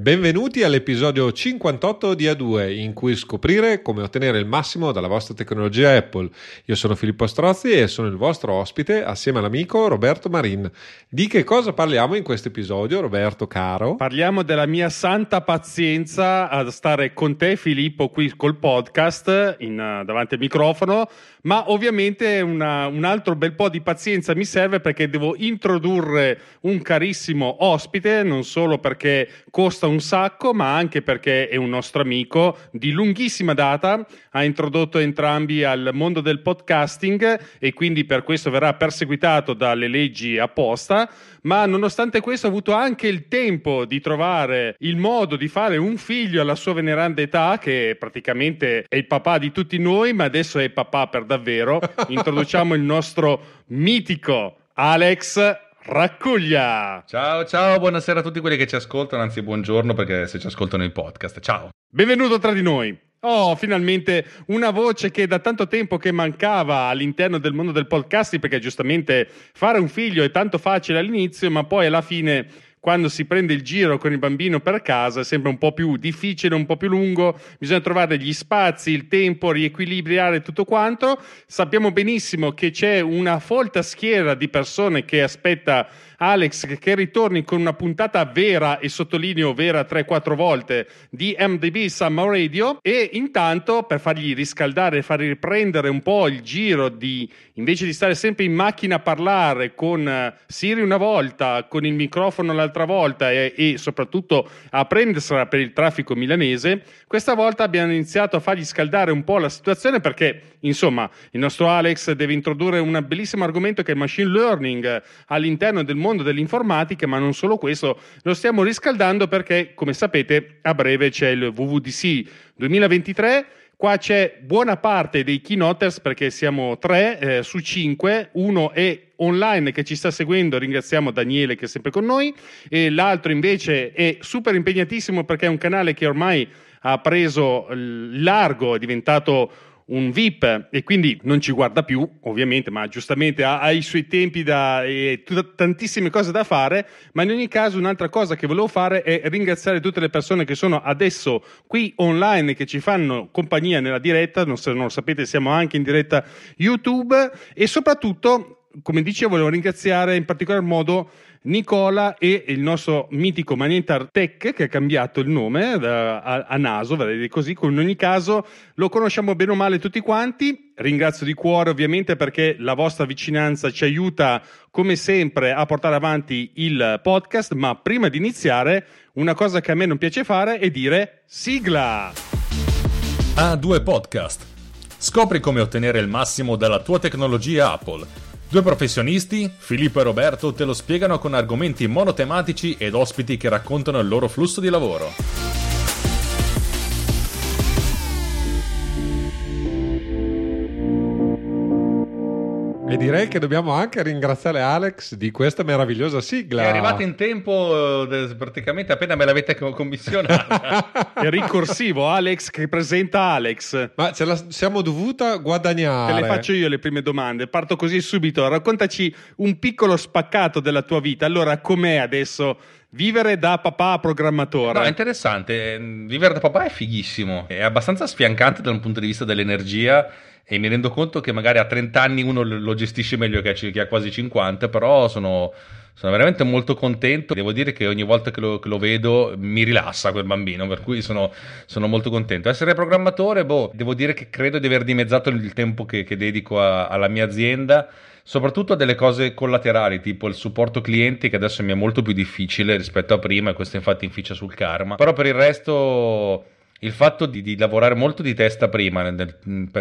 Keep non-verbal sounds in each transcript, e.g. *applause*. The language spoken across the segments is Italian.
Benvenuti all'episodio 58 di A2 in cui scoprire come ottenere il massimo dalla vostra tecnologia Apple. Io sono Filippo Strozzi e sono il vostro ospite assieme all'amico Roberto Marin. Di che cosa parliamo in questo episodio, Roberto caro? Parliamo della mia santa pazienza a stare con te Filippo qui col podcast in, uh, davanti al microfono, ma ovviamente una, un altro bel po' di pazienza mi serve perché devo introdurre un carissimo ospite, non solo perché costa un sacco, ma anche perché è un nostro amico di lunghissima data, ha introdotto entrambi al mondo del podcasting e quindi per questo verrà perseguitato dalle leggi apposta, ma nonostante questo ha avuto anche il tempo di trovare il modo di fare un figlio alla sua veneranda età, che praticamente è il papà di tutti noi, ma adesso è papà per davvero. *laughs* Introduciamo il nostro mitico Alex Raccuglia. Ciao, ciao, buonasera a tutti quelli che ci ascoltano, anzi buongiorno perché se ci ascoltano il podcast. Ciao. Benvenuto tra di noi. Oh, finalmente una voce che da tanto tempo che mancava all'interno del mondo del podcasting, perché giustamente fare un figlio è tanto facile all'inizio, ma poi alla fine quando si prende il giro con il bambino per casa è sempre un po' più difficile, un po' più lungo, bisogna trovare gli spazi, il tempo, riequilibrare tutto quanto. Sappiamo benissimo che c'è una folta schiera di persone che aspetta Alex che ritorni con una puntata vera e sottolineo vera 3-4 volte di MDB Summer Radio. E intanto per fargli riscaldare e fargli riprendere un po' il giro di invece di stare sempre in macchina a parlare con eh, Siri una volta, con il microfono l'altra volta e, e soprattutto a prendersela per il traffico milanese, questa volta abbiamo iniziato a fargli scaldare un po' la situazione perché insomma il nostro Alex deve introdurre un bellissimo argomento che è il machine learning all'interno del mondo mondo dell'informatica, ma non solo questo, lo stiamo riscaldando perché, come sapete, a breve c'è il WWDC 2023. Qua c'è buona parte dei keynoters perché siamo tre eh, su cinque, uno è online che ci sta seguendo, ringraziamo Daniele che è sempre con noi, e l'altro invece è super impegnatissimo perché è un canale che ormai ha preso largo, è diventato un VIP e quindi non ci guarda più, ovviamente, ma giustamente ha, ha i suoi tempi da, e t- tantissime cose da fare, ma in ogni caso un'altra cosa che volevo fare è ringraziare tutte le persone che sono adesso qui online che ci fanno compagnia nella diretta, non, se non lo sapete siamo anche in diretta YouTube e soprattutto, come dicevo, volevo ringraziare in particolar modo Nicola e il nostro mitico Magnetar Tech che ha cambiato il nome da, a, a, Naso, così, in ogni caso lo conosciamo bene o male tutti quanti. Ringrazio di cuore ovviamente perché la vostra vicinanza ci aiuta come sempre a portare avanti il podcast, ma prima di iniziare una cosa che a me non piace fare è dire sigla. A2 Podcast. Scopri come ottenere il massimo dalla tua tecnologia Apple Due professionisti, Filippo e Roberto, te lo spiegano con argomenti monotematici ed ospiti che raccontano il loro flusso di lavoro. E direi che dobbiamo anche ringraziare Alex di questa meravigliosa sigla. È arrivata in tempo eh, praticamente appena me l'avete commissionata. *laughs* È ricorsivo, Alex che presenta Alex. Ma ce la siamo dovuta guadagnare. Te le faccio io le prime domande. Parto così subito. Raccontaci un piccolo spaccato della tua vita. Allora, com'è adesso? Vivere da papà programmatore. No, è interessante. Vivere da papà è fighissimo. È abbastanza sfiancante da un punto di vista dell'energia e mi rendo conto che magari a 30 anni uno lo gestisce meglio che a, quasi 50, però sono, sono veramente molto contento. Devo dire che ogni volta che lo, che lo vedo mi rilassa quel bambino, per cui sono, sono, molto contento. Essere programmatore, boh, devo dire che credo di aver dimezzato il tempo che, che dedico a, alla mia azienda soprattutto a delle cose collaterali, tipo il supporto clienti, che adesso mi è molto più difficile rispetto a prima, e questo infatti inficia sul karma. Però per il resto il fatto di, di, lavorare molto di testa prima, nel,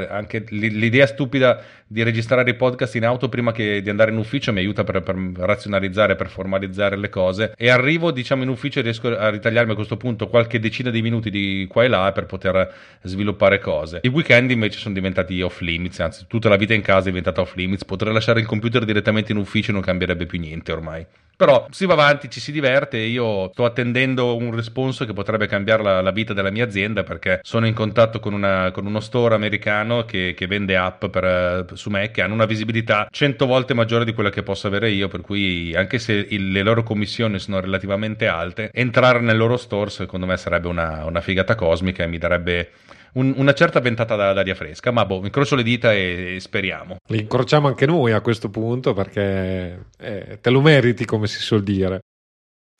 anche l'idea stupida di registrare i podcast in auto prima che di andare in ufficio mi aiuta per, per, razionalizzare, per formalizzare le cose e arrivo diciamo in ufficio e riesco a ritagliarmi a questo punto qualche decina di minuti di qua e là per poter sviluppare cose. I weekend invece sono diventati off limits, anzi tutta la vita in casa è diventata off limits, potrei lasciare il computer direttamente in ufficio e non cambierebbe più niente ormai. Però si va avanti, ci si diverte, io sto attendendo un responso che potrebbe cambiare la, la vita della mia azienda l'azienda perché sono in contatto con, una, con uno store americano che, che vende app per, su Mac che hanno una visibilità 100 volte maggiore di quella che posso avere io, per cui anche se il, le loro commissioni sono relativamente alte, entrare nel loro store secondo me sarebbe una, una figata cosmica e mi darebbe un, una certa ventata d'aria fresca, ma boh, incrocio le dita e, e speriamo. Li incrociamo anche noi a questo punto perché eh, te lo meriti, come si suol dire.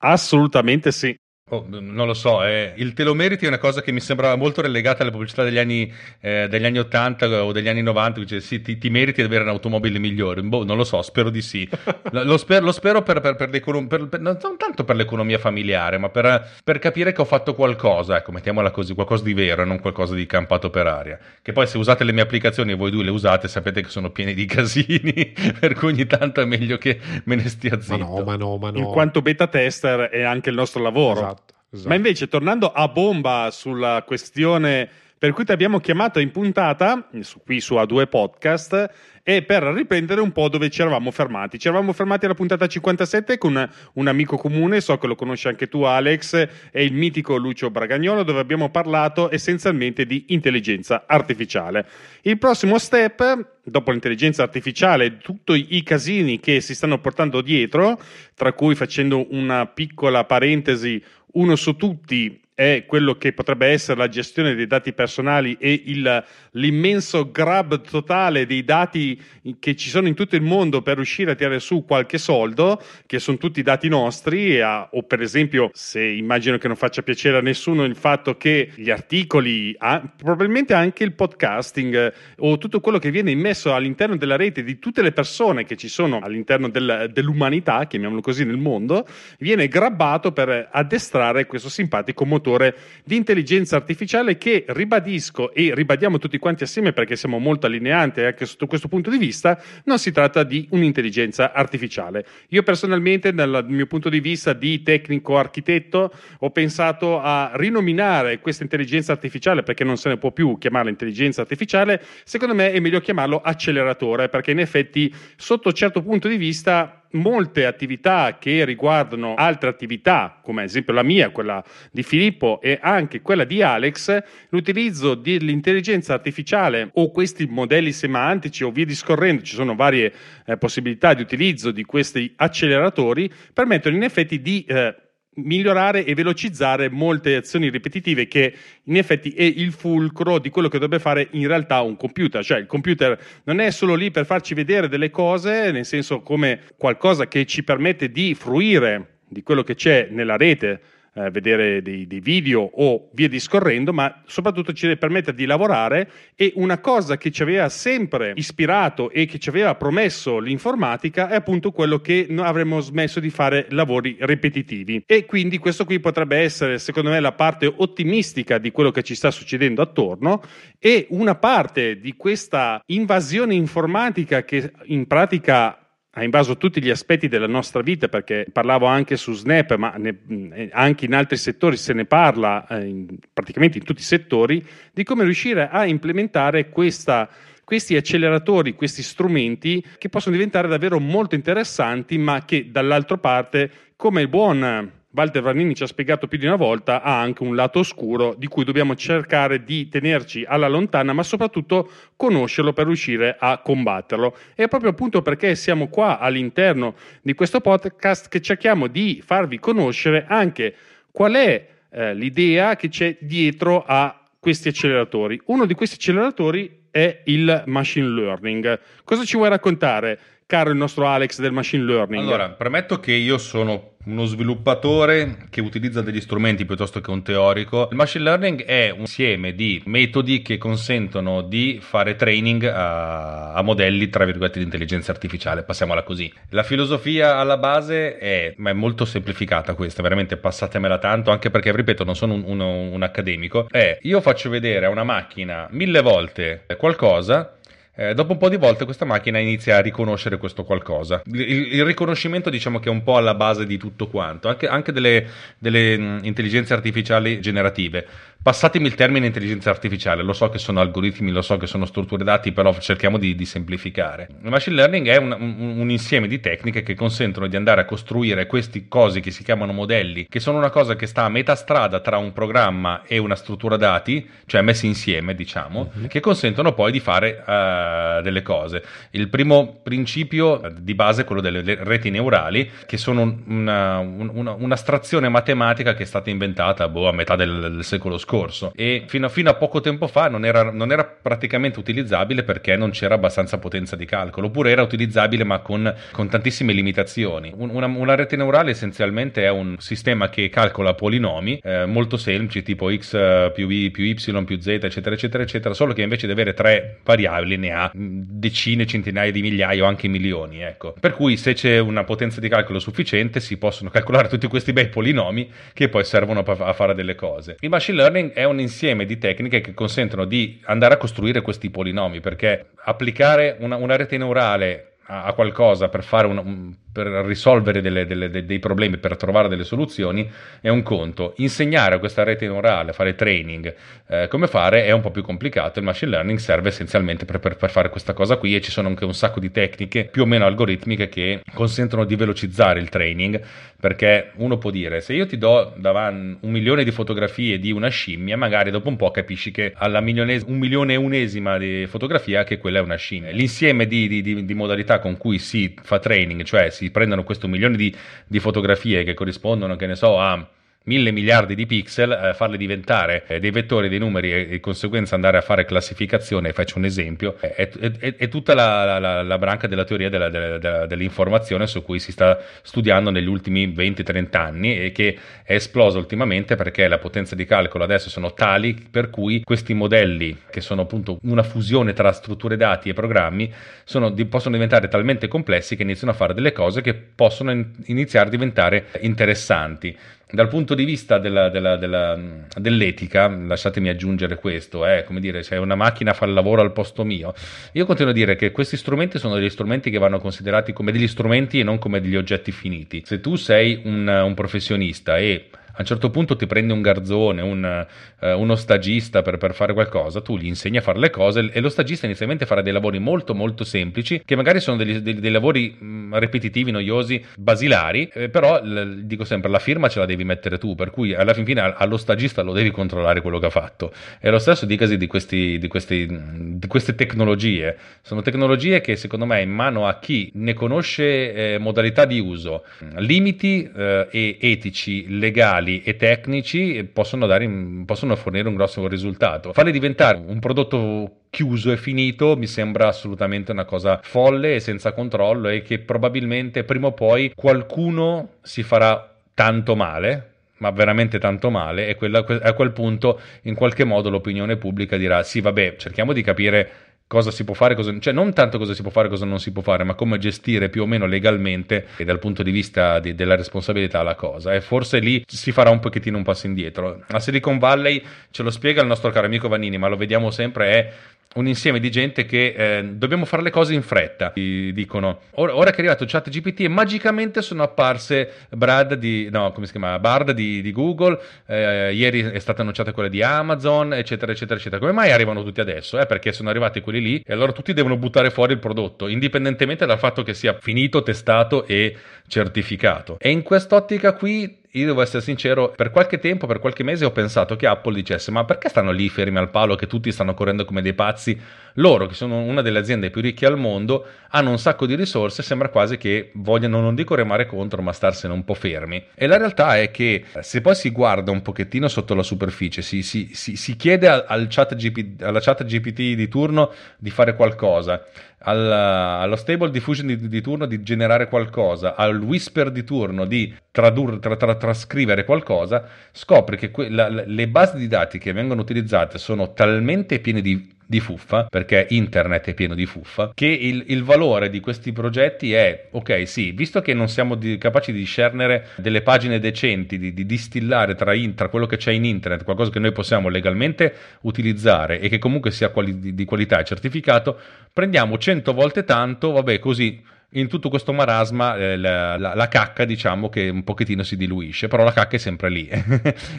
Assolutamente sì. Oh, non lo so, eh, il te lo meriti è una cosa che mi sembrava molto relegata alle pubblicità degli anni, eh, degli anni 80 o degli anni 90, dice sì, ti, ti, meriti di avere un'automobile migliore. Boh, non lo so, spero di sì. *laughs* lo, spero, lo spero per, per, per, per, non tanto per l'economia familiare, ma per, capire che ho fatto qualcosa, ecco, mettiamola così, qualcosa di vero e non qualcosa di campato per aria. Che poi se usate le mie applicazioni e voi due le usate, sapete che sono piene di casini, *laughs* per cui ogni tanto è meglio che me ne stia zitto. Ma no, ma no, ma no. In quanto beta tester è anche il nostro lavoro. Esatto. Esatto. Ma invece, tornando a bomba sulla questione per cui ti abbiamo chiamato in puntata, qui su A2 Podcast, e per riprendere un po' dove ci eravamo fermati. Ci eravamo fermati alla puntata 57 con un amico comune, so che lo conosci anche tu Alex, è il mitico Lucio Bragagnolo, dove abbiamo parlato essenzialmente di intelligenza artificiale. Il prossimo step, dopo l'intelligenza artificiale, tutti i casini che si stanno portando dietro, tra cui facendo una piccola parentesi, uno su tutti è quello che potrebbe essere la gestione dei dati personali e il, l'immenso grab totale dei dati che ci sono in tutto il mondo per riuscire a tirare su qualche soldo, che sono tutti dati nostri, a, o per esempio, se immagino che non faccia piacere a nessuno il fatto che gli articoli, a, probabilmente anche il podcasting o tutto quello che viene immesso all'interno della rete di tutte le persone che ci sono all'interno del, dell'umanità, chiamiamolo così, nel mondo, viene grabbato per addestrare questo simpatico motore motore di intelligenza artificiale che ribadisco e ribadiamo tutti quanti assieme perché siamo molto allineanti anche sotto questo punto di vista, non si tratta di un'intelligenza artificiale. Io personalmente, dal mio punto di vista di tecnico architetto, ho pensato a rinominare questa intelligenza artificiale perché non se ne può più chiamarla intelligenza artificiale, secondo me è meglio chiamarlo acceleratore perché in effetti sotto certo punto di vista molte attività che riguardano altre attività, come ad esempio la mia, quella di Filippo e anche quella di Alex, l'utilizzo dell'intelligenza artificiale o questi modelli semantici o via discorrendo, ci sono varie eh, possibilità di utilizzo di questi acceleratori, permettono in effetti di eh, migliorare e velocizzare molte azioni ripetitive che in effetti è il fulcro di quello che dovrebbe fare in realtà un computer, cioè il computer non è solo lì per farci vedere delle cose, nel senso come qualcosa che ci permette di fruire di quello che c'è nella rete eh, vedere dei, dei, video o via discorrendo, ma soprattutto ci deve permettere di lavorare e una cosa che ci aveva sempre ispirato e che ci aveva promesso l'informatica è appunto quello che noi avremmo smesso di fare lavori ripetitivi. E quindi questo qui potrebbe essere secondo me la parte ottimistica di quello che ci sta succedendo attorno e una parte di questa invasione informatica che in pratica ha invaso tutti gli aspetti della nostra vita perché parlavo anche su Snap, ma ne, eh, anche in altri settori se ne parla, eh, in, praticamente in tutti i settori, di come riuscire a implementare questa, questi acceleratori, questi strumenti che possono diventare davvero molto interessanti, ma che dall'altra parte, come il buon Walter Vannini ci ha spiegato più di una volta, ha anche un lato oscuro di cui dobbiamo cercare di tenerci alla lontana, ma soprattutto conoscerlo per riuscire a combatterlo. E proprio appunto perché siamo qua all'interno di questo podcast che cerchiamo di farvi conoscere anche qual è eh, l'idea che c'è dietro a questi acceleratori. Uno di questi acceleratori è il machine learning. Cosa ci vuoi raccontare, caro il nostro Alex del machine learning? Allora, premetto che io sono uno sviluppatore che utilizza degli strumenti piuttosto che un teorico. Il machine learning è un insieme di metodi che consentono di fare training a, a modelli, tra virgolette, di intelligenza artificiale, passiamola così. La filosofia alla base è, ma è molto semplificata questa, veramente passatemela tanto, anche perché, ripeto, non sono un, uno, un accademico, è io faccio vedere a una macchina mille volte qualcosa eh, dopo un po' di volte questa macchina inizia a riconoscere questo qualcosa. Il, il riconoscimento diciamo che è un po' alla base di tutto quanto, anche, anche delle, delle intelligenze artificiali generative. Passatemi il termine intelligenza artificiale, lo so che sono algoritmi, lo so che sono strutture dati, però cerchiamo di, di semplificare. Il machine learning è un, un, un, insieme di tecniche che consentono di andare a costruire questi cosi che si chiamano modelli, che sono una cosa che sta a metà strada tra un programma e una struttura dati, cioè messi insieme, diciamo, mm-hmm. che consentono poi di fare uh, delle cose. Il primo principio di base è quello delle reti neurali, che sono una, una, un'astrazione matematica che è stata inventata boh, a metà del, del secolo scorso scorso e fino a, fino a poco tempo fa non era, non era, praticamente utilizzabile perché non c'era abbastanza potenza di calcolo, oppure era utilizzabile ma con, con tantissime limitazioni. Una, una, rete neurale essenzialmente è un sistema che calcola polinomi eh, molto semplici tipo x eh, più y più y più z eccetera eccetera eccetera, solo che invece di avere tre variabili ne ha decine, centinaia di migliaia o anche milioni. Ecco. Per cui se c'è una potenza di calcolo sufficiente si possono calcolare tutti questi bei polinomi che poi servono a fare delle cose. Il machine learning learning è un insieme di tecniche che consentono di andare a costruire questi polinomi, perché applicare una, una rete neurale a, a qualcosa per fare un, un per risolvere delle, delle, dei problemi, per trovare delle soluzioni, è un conto. Insegnare a questa rete neurale, fare training, eh, come fare, è un po' più complicato. Il machine learning serve essenzialmente per, per, per, fare questa cosa qui e ci sono anche un sacco di tecniche più o meno algoritmiche che consentono di velocizzare il training, perché uno può dire, se io ti do davanti un milione di fotografie di una scimmia, magari dopo un po' capisci che alla un milione e unesima di fotografia che quella è una scimmia. L'insieme di, di, di, di modalità con cui si fa training, cioè si prendono questo milione di, di fotografie che corrispondono, che ne so, a mille miliardi di pixel, eh, farle diventare eh, dei vettori, dei numeri e di conseguenza andare a fare classificazione, faccio un esempio, è, è, è tutta la, la, la, branca della teoria della, della, della, dell'informazione su cui si sta studiando negli ultimi 20-30 anni e che è esplosa ultimamente perché la potenza di calcolo adesso sono tali per cui questi modelli, che sono appunto una fusione tra strutture dati e programmi, sono, possono diventare talmente complessi che iniziano a fare delle cose che possono in, iniziare a diventare interessanti dal punto di vista della, della, della, dell'etica, lasciatemi aggiungere questo, eh, come dire, c'è una macchina fa il lavoro al posto mio. Io continuo a dire che questi strumenti sono degli strumenti che vanno considerati come degli strumenti e non come degli oggetti finiti. Se tu sei un, un professionista e a un certo punto ti prendi un garzone, un, uh, uno stagista per, per, fare qualcosa, tu gli insegni a fare le cose e lo stagista inizialmente farà dei lavori molto molto semplici, che magari sono degli, dei, dei, lavori mh, ripetitivi, noiosi, basilari, eh, però l- dico sempre la firma ce la devi mettere tu, per cui alla fin fine allo stagista lo devi controllare quello che ha fatto. E lo stesso dicasi di, questi, di, questi, di queste tecnologie. Sono tecnologie che secondo me in mano a chi ne conosce eh, modalità di uso, limiti eh, e etici, legali, funzionali e tecnici possono, dare, possono fornire un grosso risultato. Farli diventare un prodotto chiuso e finito mi sembra assolutamente una cosa folle e senza controllo e che probabilmente prima o poi qualcuno si farà tanto male ma veramente tanto male e a quel punto in qualche modo l'opinione pubblica dirà sì vabbè cerchiamo di capire cosa si può fare, cosa, cioè non tanto cosa si può fare, cosa non si può fare, ma come gestire più o meno legalmente e dal punto di vista di, della responsabilità la cosa. E forse lì si farà un pochettino un passo indietro. La Silicon Valley ce lo spiega il nostro caro amico Vanini, ma lo vediamo sempre, è un insieme di gente che eh, dobbiamo fare le cose in fretta. Dicono ora, ora che è arrivato chat GPT e magicamente sono apparse Brad di no, come si chiama? Bard di, di Google, eh, ieri è stata annunciata quella di Amazon, eccetera, eccetera, eccetera. Come mai arrivano tutti adesso? Eh, perché sono arrivati quelli lì e allora tutti devono buttare fuori il prodotto, indipendentemente dal fatto che sia finito, testato e certificato. E in quest'ottica qui io devo essere sincero, per qualche tempo, per qualche mese ho pensato che Apple dicesse ma perché stanno lì fermi al palo che tutti stanno correndo come dei pazzi? Loro, che sono una delle aziende più ricche al mondo, hanno un sacco di risorse, sembra quasi che vogliano non dico remare contro, ma starsene un po' fermi. E la realtà è che se poi si guarda un pochettino sotto la superficie, si, si, si, si chiede al chat GP, alla chat GPT di turno di fare qualcosa, alla, allo stable diffusion di, di, turno di generare qualcosa, al whisper di turno di tradurre, tra, tra, trascrivere qualcosa, scopri che que- la, le basi di dati che vengono utilizzate sono talmente piene di di fuffa, perché internet è pieno di fuffa, che il, il valore di questi progetti è, ok, sì, visto che non siamo di, capaci di discernere delle pagine decenti, di, di distillare tra, in, tra, quello che c'è in internet, qualcosa che noi possiamo legalmente utilizzare e che comunque sia quali, di, di qualità e certificato, prendiamo 100 volte tanto, vabbè, così in tutto questo marasma eh, la, la, la, cacca diciamo che un pochettino si diluisce però la cacca è sempre lì. *laughs*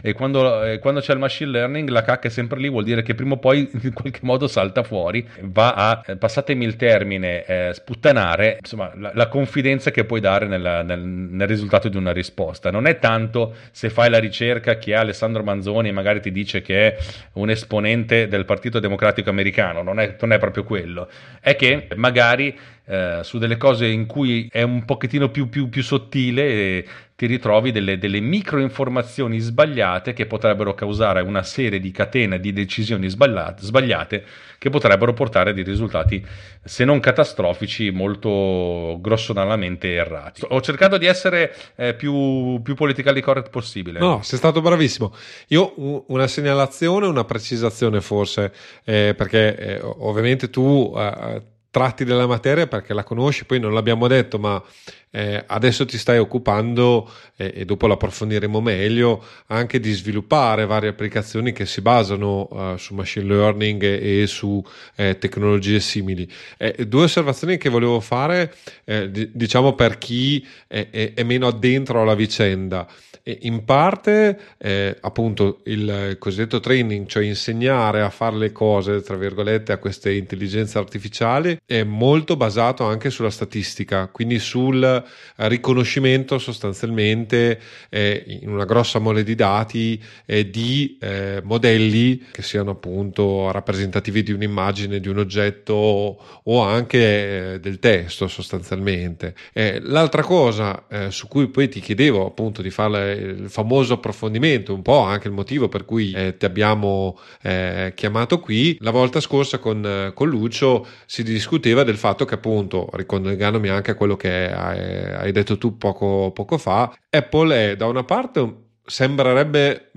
E quando, eh, quando, c'è il machine learning la cacca è sempre lì vuol dire che prima o poi *laughs* in qualche modo salta fuori va a eh, passatemi il termine eh, sputtanare insomma la, la, confidenza che puoi dare nella, nel, nel, risultato di una risposta. Non è tanto se fai la ricerca che Alessandro Manzoni magari ti dice che è un esponente del Partito Democratico Americano non è, non è proprio quello. È che magari eh, su delle cose in cui è un pochettino più, più, più sottile e ti ritrovi delle, delle micro informazioni sbagliate che potrebbero causare una serie di catene di decisioni sbagliate, sbagliate che potrebbero portare a dei risultati, se non catastrofici, molto grossonalmente errati. Ho cercato di essere eh, più, più politically correct possibile. No, sei stato bravissimo. Io una segnalazione, una precisazione forse, eh, perché eh, ovviamente tu eh, tratti della materia perché la conosci, poi non l'abbiamo detto, ma eh, adesso ti stai occupando, eh, e dopo l'approfondiremo meglio, anche di sviluppare varie applicazioni che si basano uh, su machine learning e, e su eh, tecnologie simili. Eh, due osservazioni che volevo fare, eh, d- diciamo per chi è, è, è meno addentro alla vicenda in parte eh, appunto il cosiddetto training, cioè insegnare a fare le cose, tra virgolette, a queste intelligenze artificiali, è molto basato anche sulla statistica, quindi sul riconoscimento sostanzialmente eh, in una grossa mole di dati eh, di eh, modelli che siano appunto rappresentativi di un'immagine, di un oggetto o anche eh, del testo sostanzialmente. Eh, l'altra cosa su cui poi ti chiedevo appunto di fare il famoso approfondimento, un po' anche il motivo per cui eh, ti abbiamo eh, chiamato qui. La volta scorsa con, eh, con, Lucio si discuteva del fatto che appunto, ricollegandomi anche a quello che hai, hai detto tu poco, poco fa, Apple è da una parte sembrerebbe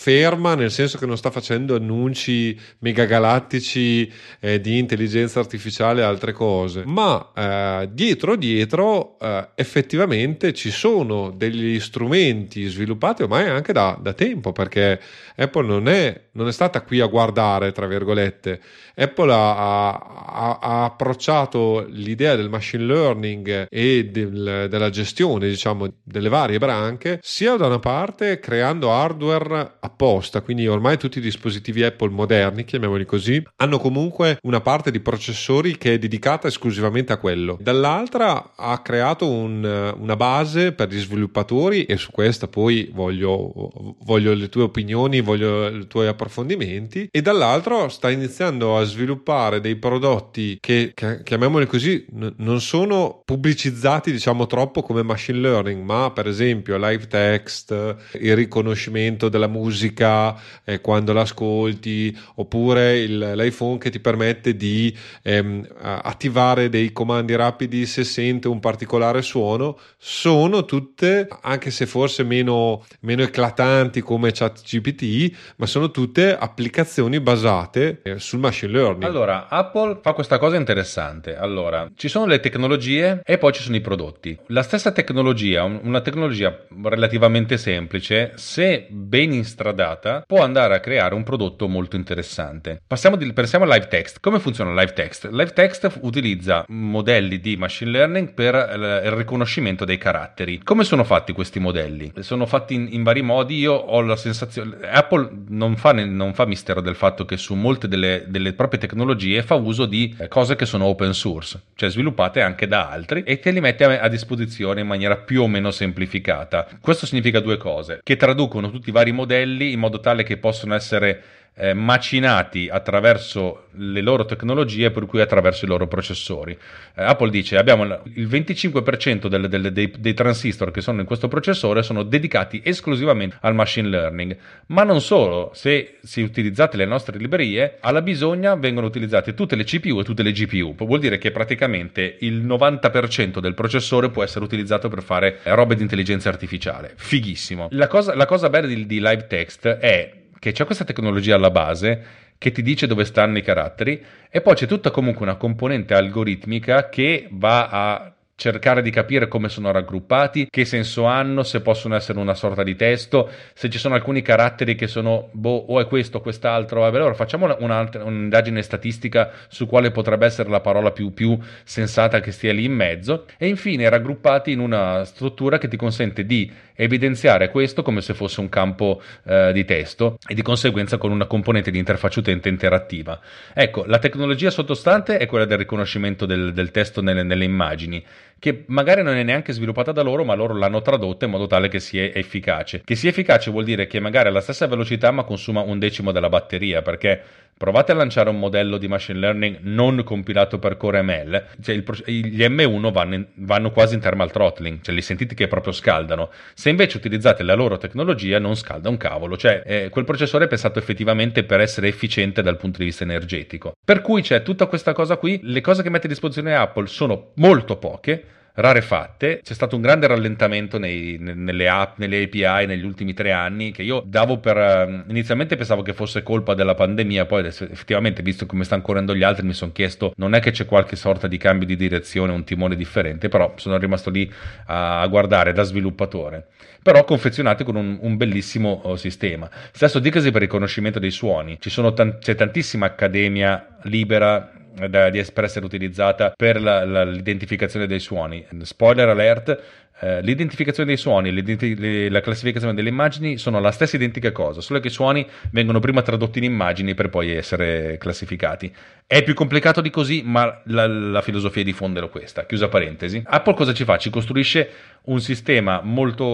ferma, nel senso che non sta facendo annunci megagalattici eh, di intelligenza artificiale e altre cose, ma eh, dietro dietro eh, effettivamente ci sono degli strumenti sviluppati ormai anche da, da tempo, perché Apple non è, non è, stata qui a guardare, tra virgolette. Apple ha, ha, ha approcciato l'idea del machine learning e del, della gestione, diciamo, delle varie branche, sia da una parte creando hardware apposta, quindi ormai tutti i dispositivi Apple moderni, chiamiamoli così, hanno comunque una parte di processori che è dedicata esclusivamente a quello. Dall'altra ha creato un, una base per gli sviluppatori e su questa poi voglio, voglio le tue opinioni, voglio i tuoi approfondimenti e dall'altro sta iniziando a sviluppare dei prodotti che, chiamiamoli così, n- non sono pubblicizzati diciamo troppo come machine learning, ma per esempio live text, il riconoscimento della musica musica eh, quando l'ascolti, oppure il, l'iPhone che ti permette di ehm, attivare dei comandi rapidi se sente un particolare suono, sono tutte, anche se forse meno, meno eclatanti come ChatGPT, ma sono tutte applicazioni basate eh, sul machine learning. Allora, Apple fa questa cosa interessante. Allora, ci sono le tecnologie e poi ci sono i prodotti. La stessa tecnologia, una tecnologia relativamente semplice, se ben installata stradata può andare a creare un prodotto molto interessante. Passiamo, di, passiamo a live text. Come funziona live text? Live text utilizza modelli di machine learning per il riconoscimento dei caratteri. Come sono fatti questi modelli? Sono fatti in, in vari modi. Io ho la sensazione. Apple non fa, non fa mistero del fatto che su molte delle, delle proprie tecnologie fa uso di cose che sono open source, cioè sviluppate anche da altri e che li mette a disposizione in maniera più o meno semplificata. Questo significa due cose: che traducono tutti i vari modelli modelli in modo tale che possano essere eh, macinati attraverso le loro tecnologie, per cui attraverso i loro processori. Eh, Apple dice abbiamo il 25% del, del, dei, dei, transistor che sono in questo processore sono dedicati esclusivamente al machine learning, ma non solo, se si utilizzate le nostre librerie, alla bisogna vengono utilizzate tutte le CPU e tutte le GPU, vuol dire che praticamente il 90% del processore può essere utilizzato per fare robe di intelligenza artificiale. Fighissimo. La cosa, la cosa bella di, di Live Text è che c'è questa tecnologia alla base che ti dice dove stanno i caratteri e poi c'è tutta comunque una componente algoritmica che va a cercare di capire come sono raggruppati, che senso hanno, se possono essere una sorta di testo, se ci sono alcuni caratteri che sono boh, o è questo o quest'altro. Vabbè, allora facciamo un'indagine statistica su quale potrebbe essere la parola più, più sensata che stia lì in mezzo e infine raggruppati in una struttura che ti consente di evidenziare questo come se fosse un campo eh, di testo e di conseguenza con una componente di interfaccia utente interattiva. Ecco, la tecnologia sottostante è quella del riconoscimento del, del testo nelle, nelle immagini che magari non è neanche sviluppata da loro, ma loro l'hanno tradotta in modo tale che sia efficace. Che sia efficace vuol dire che magari alla stessa velocità ma consuma un decimo della batteria, perché provate a lanciare un modello di machine learning non compilato per Core ML, cioè il, gli M1 vanno, in, vanno, quasi in thermal throttling, cioè li sentite che proprio scaldano. Se invece utilizzate la loro tecnologia non scalda un cavolo, cioè eh, quel processore è pensato effettivamente per essere efficiente dal punto di vista energetico. Per cui c'è tutta questa cosa qui, le cose che mette a disposizione Apple sono molto poche, rarefatte. C'è stato un grande rallentamento nei, nelle app, nelle API negli ultimi tre anni che io davo per... Ehm, inizialmente pensavo che fosse colpa della pandemia, poi effettivamente visto come stanno correndo gli altri mi sono chiesto non è che c'è qualche sorta di cambio di direzione, un timone differente, però sono rimasto lì a, guardare da sviluppatore. Però confezionati con un, un bellissimo oh, sistema. Stesso dicasi per il riconoscimento dei suoni. Tant- c'è tantissima accademia libera da, di essere utilizzata per la, la, l'identificazione dei suoni. Spoiler alert, eh, l'identificazione dei suoni e la classificazione delle immagini sono la stessa identica cosa, solo che i suoni vengono prima tradotti in immagini per poi essere classificati. È più complicato di così, ma la, la filosofia di fondo è questa. Chiusa parentesi. Apple cosa ci fa? Ci costruisce un sistema molto,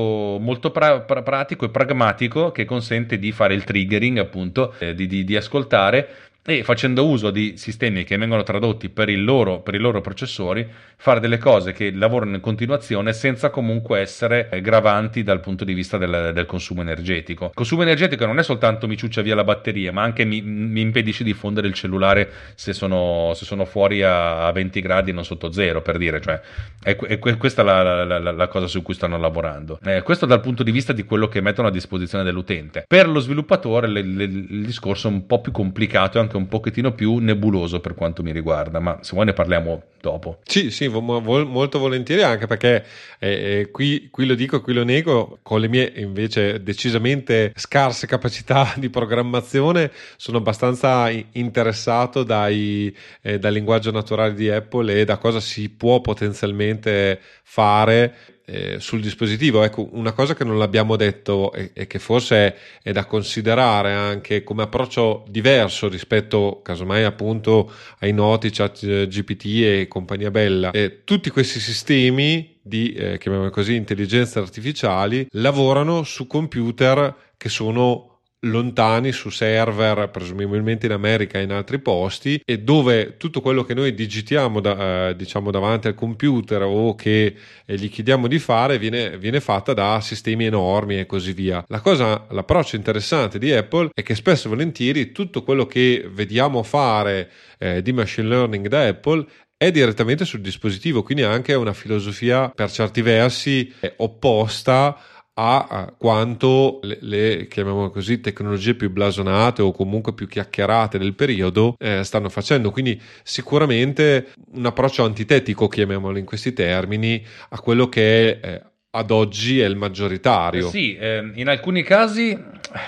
molto pra- pra- pratico e pragmatico che consente di fare il triggering, appunto, eh, di, di, di ascoltare e facendo uso di sistemi che vengono tradotti per, loro, per, i loro processori, fare delle cose che lavorano in continuazione senza comunque essere eh, gravanti dal punto di vista del, del consumo energetico. Consumo energetico non è soltanto mi ciuccia via la batteria, ma anche mi, mi impedisce di fondere il cellulare se sono, se sono fuori a, 20 gradi e non sotto zero, per dire. Cioè, è, è questa la, la, la, la, cosa su cui stanno lavorando. Eh, questo dal punto di vista di quello che mettono a disposizione dell'utente. Per lo sviluppatore le, le, il discorso è un po' più complicato e anche un pochettino più nebuloso per quanto mi riguarda, ma se vuoi ne parliamo dopo. Sì, sì, molto volentieri anche perché eh, eh, qui, qui, lo dico, qui lo nego, con le mie invece decisamente scarse capacità *laughs* di programmazione sono abbastanza interessato dai, eh, dal linguaggio naturale di Apple e da cosa si può potenzialmente fare eh, sul dispositivo. Ecco, una cosa che non l'abbiamo detto e, e, che forse è da considerare anche come approccio diverso rispetto, casomai, appunto ai noti chat eh, GPT e compagnia bella. Eh, tutti questi sistemi di, eh, chiamiamoli così, intelligenze artificiali lavorano su computer che sono lontani su server presumibilmente in America e in altri posti e dove tutto quello che noi digitiamo da, eh, diciamo davanti al computer o che eh, gli chiediamo di fare viene, viene fatta da sistemi enormi e così via. La cosa, l'approccio interessante di Apple è che spesso e volentieri tutto quello che vediamo fare eh, di machine learning da Apple è direttamente sul dispositivo, quindi anche una filosofia per certi versi eh, opposta a quanto le, le chiamiamo così tecnologie più blasonate o comunque più chiacchierate del periodo eh, stanno facendo quindi sicuramente un approccio antitetico chiamiamolo in questi termini a quello che è, eh, ad oggi è il maggioritario. Eh sì, eh, in alcuni casi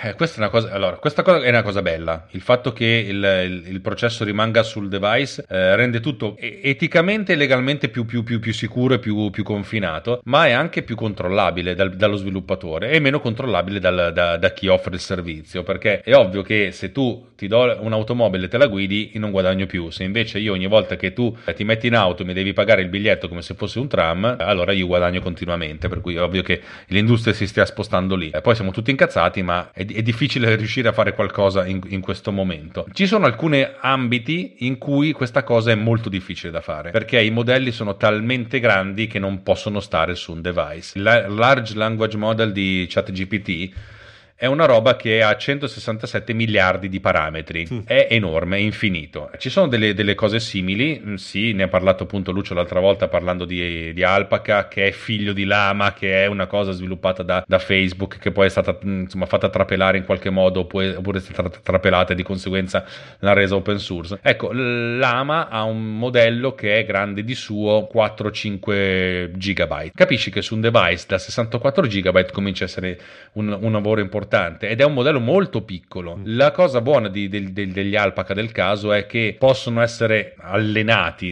eh, questa, è una cosa, allora, questa è una cosa bella. Il fatto che il, il, il processo rimanga sul device eh, rende tutto eticamente e legalmente più, più, più, più sicuro e più, confinato, ma è anche più controllabile dal, dallo sviluppatore e meno controllabile dal, da, da, chi offre il servizio. Perché è ovvio che se tu ti do un'automobile e te la guidi, io non guadagno più. Se invece io ogni volta che tu ti metti in auto mi devi pagare il biglietto come se fosse un tram, allora io guadagno continuamente per cui è ovvio che l'industria si stia spostando lì. E poi siamo tutti incazzati, ma è, è difficile riuscire a fare qualcosa in, in, questo momento. Ci sono alcuni ambiti in cui questa cosa è molto difficile da fare, perché i modelli sono talmente grandi che non possono stare su un device. Il Large Language Model di ChatGPT è una roba che ha 167 miliardi di parametri, mm. è enorme, è infinito. Ci sono delle, delle, cose simili, mm, sì, ne ha parlato appunto Lucio l'altra volta parlando di, di, Alpaca, che è figlio di Lama, che è una cosa sviluppata da, da Facebook, che poi è stata mm, insomma, fatta trapelare in qualche modo, oppure, oppure è stata trapelata e di conseguenza l'ha resa open source. Ecco, Lama ha un modello che è grande di suo 4-5 gigabyte. Capisci che su un device da 64 gigabyte comincia a essere un, un lavoro importante importante ed è un modello molto piccolo. Mm. La cosa buona di, di, di, degli alpaca del caso è che possono essere allenati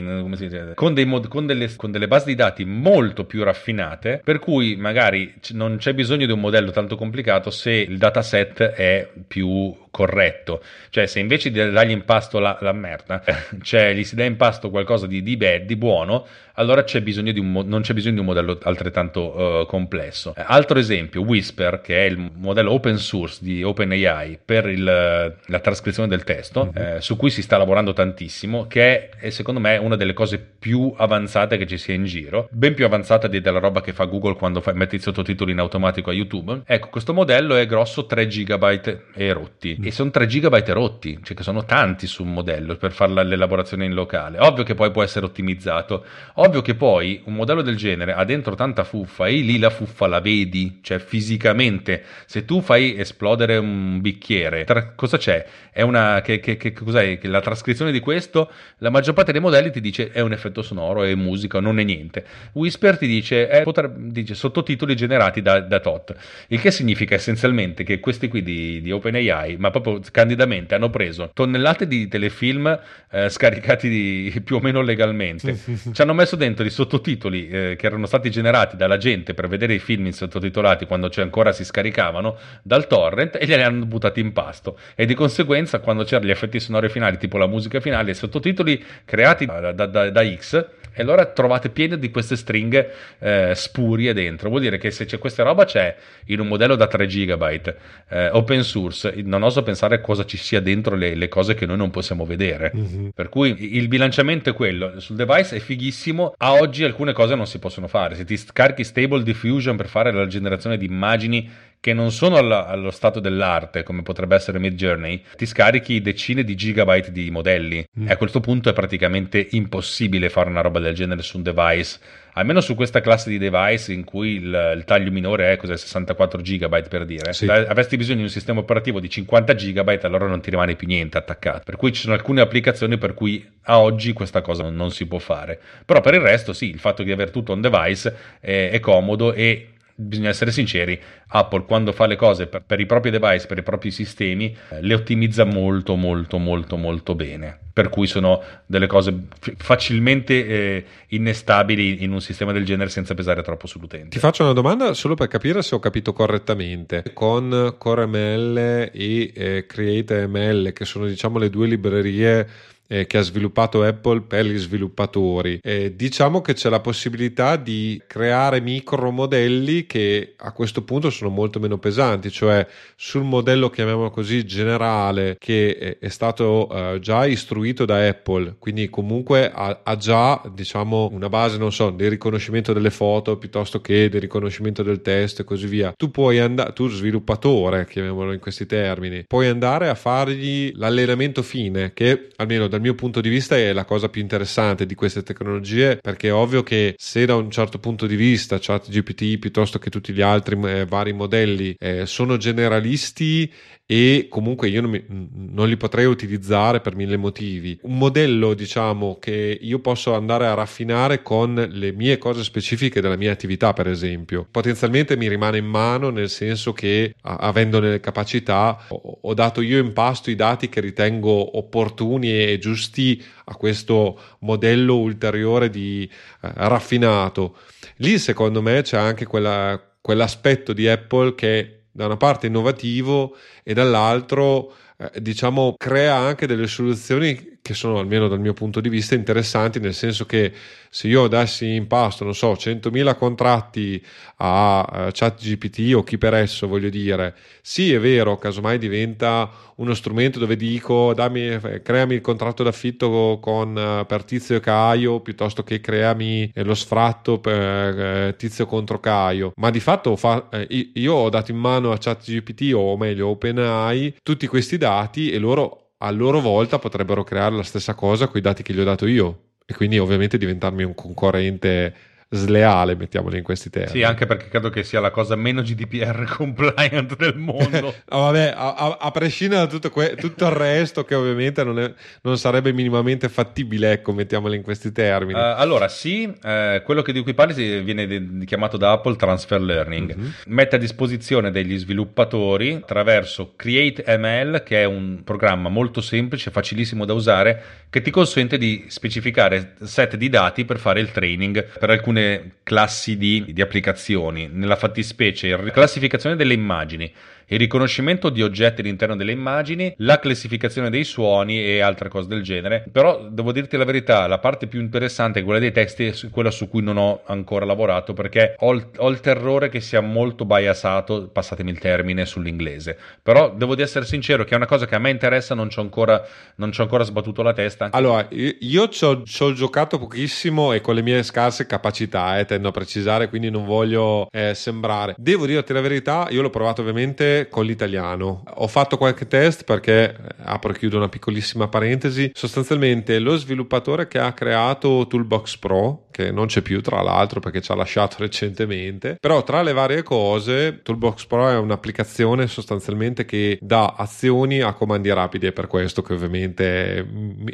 con, mod, con, delle, con, delle, basi di dati molto più raffinate, per cui magari non c'è bisogno di un modello tanto complicato se il dataset è più corretto. Cioè, se invece di dargli in pasto la, la merda, *laughs* cioè gli si dà in pasto qualcosa di, di, bad, di buono, allora c'è un, non c'è bisogno di un modello altrettanto uh, complesso. altro esempio, Whisper, che è il modello open source di OpenAI per il, la trascrizione del testo, mm-hmm. eh, su cui si sta lavorando tantissimo, che è secondo me una delle cose più avanzate che ci sia in giro, ben più avanzata di, della roba che fa Google quando fa, mette i sottotitoli in automatico a YouTube. Ecco, questo modello è grosso 3 GB e rotti e sono 3 GB rotti, cioè che sono tanti su un modello per fare l'elaborazione in locale. Ovvio che poi può essere ottimizzato, ovvio che poi un modello del genere ha dentro tanta fuffa e lì la fuffa la vedi, cioè fisicamente. Se tu fai esplodere un bicchiere, tra, cosa c'è? È una che, che, che cos'è? Che la trascrizione di questo, la maggior parte dei modelli ti dice è un effetto sonoro, è musica, non è niente. Whisper ti dice, è, dice sottotitoli generati da, da tot, il che significa essenzialmente che questi qui di, di OpenAI, ma proprio candidamente hanno preso tonnellate di telefilm eh, scaricati di, più o meno legalmente, ci hanno messo dentro i sottotitoli eh, che erano stati generati dalla gente per vedere i film in sottotitolati quando ancora si scaricavano dal torrent e li hanno buttati in pasto. E di conseguenza quando c'erano gli effetti sonori finali tipo la musica finale i sottotitoli creati da, da, da, da X e allora trovate piene di queste stringhe eh, spurie dentro. Vuol dire che se c'è questa roba c'è in un modello da 3 GB eh, open source, non oso pensare cosa ci sia dentro le, le cose che noi non possiamo vedere. Mm-hmm. Per cui il bilanciamento è quello. Sul device è fighissimo. A oggi alcune cose non si possono fare. Se ti scarichi Stable Diffusion per fare la generazione di immagini che non sono alla, allo stato dell'arte, come potrebbe essere Mid Journey, ti scarichi decine di gigabyte di modelli. Mm. E a questo punto è praticamente impossibile fare una roba del genere su un device. Almeno su questa classe di device in cui il, il taglio minore è cos'è, 64 GB per dire. Sì. Se avresti bisogno di un sistema operativo di 50 GB, allora non ti rimane più niente attaccato. Per cui ci sono alcune applicazioni per cui a oggi questa cosa non, non si può fare. Però per il resto, sì, il fatto di avere tutto on device è, è comodo e bisogna essere sinceri, Apple quando fa le cose per, per, i propri device, per i propri sistemi, eh, le ottimizza molto molto molto molto bene. Per cui sono delle cose facilmente eh, innestabili in un sistema del genere senza pesare troppo sull'utente. Ti faccio una domanda solo per capire se ho capito correttamente. Con CoreML e eh, CreateML, che sono diciamo le due librerie eh, che ha sviluppato Apple per gli sviluppatori. Eh, diciamo che c'è la possibilità di creare micromodelli che a questo punto sono molto meno pesanti, cioè sul modello chiamiamolo così generale che è stato eh, già istruito da Apple, quindi comunque ha, ha, già diciamo una base, non so, del riconoscimento delle foto piuttosto che del riconoscimento del testo e così via. Tu puoi andare, tu sviluppatore, chiamiamolo in questi termini, puoi andare a fargli l'allenamento fine che almeno dal mio punto di vista è la cosa più interessante di queste tecnologie perché è ovvio che se da un certo punto di vista ChatGPT piuttosto che tutti gli altri eh, vari modelli eh, sono generalisti e comunque io non, mi, non, li potrei utilizzare per mille motivi. Un modello, diciamo, che io posso andare a raffinare con le mie cose specifiche della mia attività, per esempio. Potenzialmente mi rimane in mano nel senso che avendo le capacità ho, ho dato io in pasto i dati che ritengo opportuni e giusti a questo modello ulteriore di eh, raffinato. Lì secondo me c'è anche quella, quell'aspetto di Apple che da una parte innovativo e dall'altro eh, diciamo crea anche delle soluzioni che sono almeno dal mio punto di vista interessanti, nel senso che se io dassi in pasto, non so, 100.000 contratti a uh, ChatGPT o chi per esso, voglio dire, sì è vero, casomai diventa uno strumento dove dico dammi, creami il contratto d'affitto con, uh, per Tizio e Caio piuttosto che creami eh, lo sfratto per uh, Tizio contro Caio, ma di fatto fa, eh, io ho dato in mano a ChatGPT o meglio OpenAI tutti questi dati e loro a loro volta potrebbero creare la stessa cosa con i dati che gli ho dato io. E quindi ovviamente diventarmi un concorrente sleale, mettiamolo in questi termini. Sì, anche perché credo che sia la cosa meno GDPR *laughs* compliant del mondo. no, *laughs* vabbè, a, a, a prescindere da tutto, que- tutto, il resto, che ovviamente non, è, non, sarebbe minimamente fattibile, ecco, mettiamolo in questi termini. Uh, allora, sì, eh, quello di cui parli viene de- chiamato da Apple Transfer Learning. Mm-hmm. Mette a disposizione degli sviluppatori attraverso Create ML, che è un programma molto semplice, facilissimo da usare, che ti consente di specificare set di dati per fare il training per alcune classi di, di applicazioni, nella fattispecie classificazione delle immagini, il riconoscimento di oggetti all'interno delle immagini, la classificazione dei suoni e altre cose del genere. Però devo dirti la verità, la parte più interessante è quella dei testi, quella su cui non ho ancora lavorato perché ho il, ho il terrore che sia molto biasato, passatemi il termine, sull'inglese. Però devo di essere sincero che è una cosa che a me interessa, non ci ho ancora, ancora sbattuto la testa. Allora, io ci ho, ci ho, giocato pochissimo e con le mie scarse capacità, eh, tendo a precisare, quindi non voglio eh, sembrare. Devo dirti la verità, io l'ho provato ovviamente con l'italiano. Ho fatto qualche test perché, apro e chiudo una piccolissima parentesi, sostanzialmente lo sviluppatore che ha creato Toolbox Pro, che non c'è più tra l'altro perché ci ha lasciato *laughs* recentemente, però tra le varie cose Toolbox Pro è un'applicazione sostanzialmente che dà azioni a comandi rapidi, è per questo che ovviamente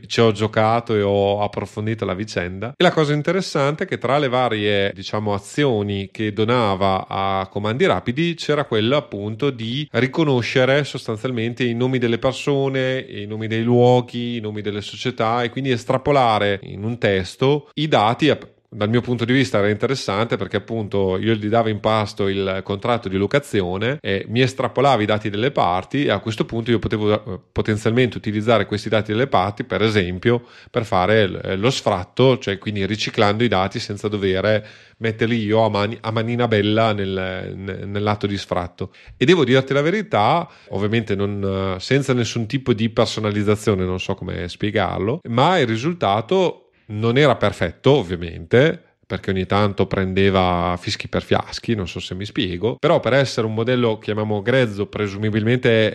ci ho giocato e ho approfondito la vicenda. E la cosa interessante è che tra le varie diciamo azioni che donava a comandi rapidi c'era quella appunto di riconoscere sostanzialmente i nomi delle persone, i nomi dei luoghi, i nomi delle società e quindi estrapolare in un testo i dati dal mio punto di vista era interessante perché appunto io gli davo in pasto il contratto di locazione e mi estrapolava i dati delle parti e a questo punto io potevo eh, potenzialmente utilizzare questi dati delle parti per esempio per fare lo sfratto cioè quindi riciclando i dati senza dover metterli io a, mani, a manina bella nel, nell'atto di sfratto. E devo dirti la verità ovviamente non, senza nessun tipo di personalizzazione non so come spiegarlo ma il risultato non era perfetto, ovviamente, perché ogni tanto prendeva fischi per fiaschi, non so se mi spiego, però per essere un modello, chiamiamo grezzo, presumibilmente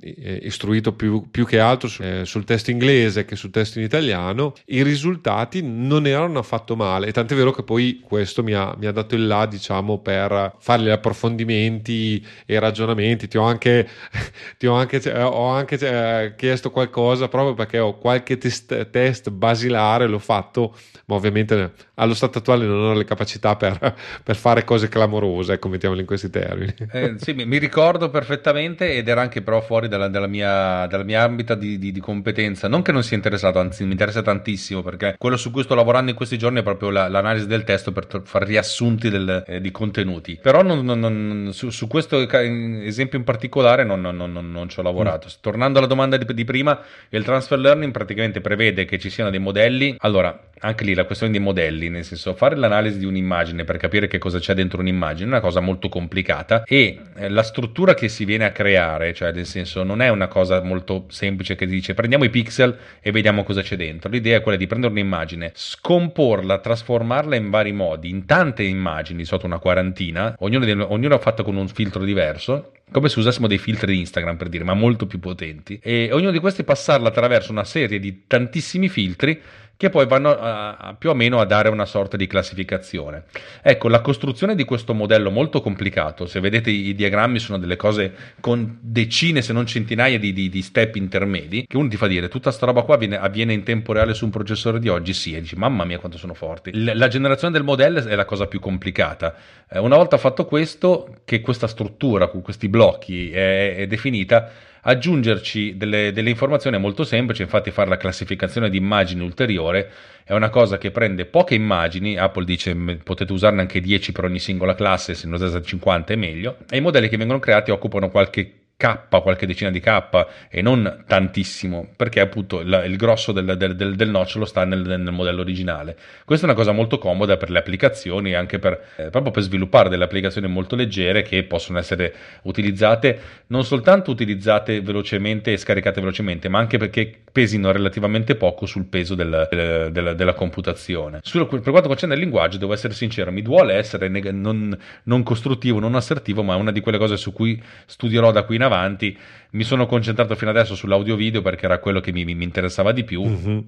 eh, istruito più, più, che altro su, eh, sul test inglese che sul test in italiano, i risultati non erano affatto male, tant'è vero che poi questo mi ha, mi ha dato il là, diciamo, per fare gli approfondimenti e ragionamenti, ti ho anche, *laughs* ti ho anche, eh, ho anche eh, chiesto qualcosa proprio perché ho qualche test, test basilare, l'ho fatto, ma ovviamente allo stato attuale non ho le capacità per, *laughs* per fare cose clamorose, ecco, mettiamolo in questi termini. Eh, sì, mi ricordo perfettamente ed era anche però fuori dalla, dalla, mia, dalla mia, ambita di, di, di, competenza. Non che non sia interessato, anzi mi interessa tantissimo perché quello su cui sto lavorando in questi giorni è proprio la, l'analisi del testo per fare riassunti del, eh, di contenuti. Però non, non, non, su, su, questo esempio in particolare non, ci ho lavorato. Mm. Tornando alla domanda di, di prima, il transfer learning praticamente prevede che ci siano dei modelli. Allora, anche lì la questione dei modelli, nel senso fare l'analisi di un'immagine per capire che cosa c'è dentro un'immagine è una cosa molto complicata e eh, la struttura che si viene a creare, cioè nel senso non è una cosa molto semplice che dice prendiamo i pixel e vediamo cosa c'è dentro. L'idea è quella di prendere un'immagine, scomporla, trasformarla in vari modi, in tante immagini, sotto una quarantina, ognuno è fatto con un filtro diverso come se usassimo dei filtri di Instagram per dire, ma molto più potenti, e ognuno di questi passarla attraverso una serie di tantissimi filtri che poi vanno a, a, più o meno a dare una sorta di classificazione. Ecco, la costruzione di questo modello molto complicato, se vedete i diagrammi sono delle cose con decine se non centinaia di, di, di step intermedi, che uno ti fa dire tutta sta roba qua avviene, avviene, in tempo reale su un processore di oggi, sì, e dici mamma mia quanto sono forti. La, la generazione del modello è la cosa più complicata. Eh, una volta fatto questo, che questa struttura con questi blocchi è, è definita, aggiungerci delle, delle, informazioni è molto semplice, infatti fare la classificazione di immagini ulteriore è una cosa che prende poche immagini, Apple dice potete usarne anche 10 per ogni singola classe, se ne usate 50 è meglio, e i modelli che vengono creati occupano qualche K, qualche decina di K e non tantissimo, perché appunto il, il grosso del, del, del, del, nocciolo sta nel, nel, modello originale. Questa è una cosa molto comoda per le applicazioni, anche per, eh, proprio per sviluppare delle applicazioni molto leggere che possono essere utilizzate, non soltanto utilizzate velocemente e scaricate velocemente, ma anche perché pesino relativamente poco sul peso del, della computazione. Sul, per quanto concerne il linguaggio, devo essere sincero, mi duole essere neg- non, non costruttivo, non assertivo, ma è una di quelle cose su cui studierò da qui in avanti. Mi sono concentrato fino adesso sull'audio video perché era quello che mi, mi interessava di più. Mm-hmm,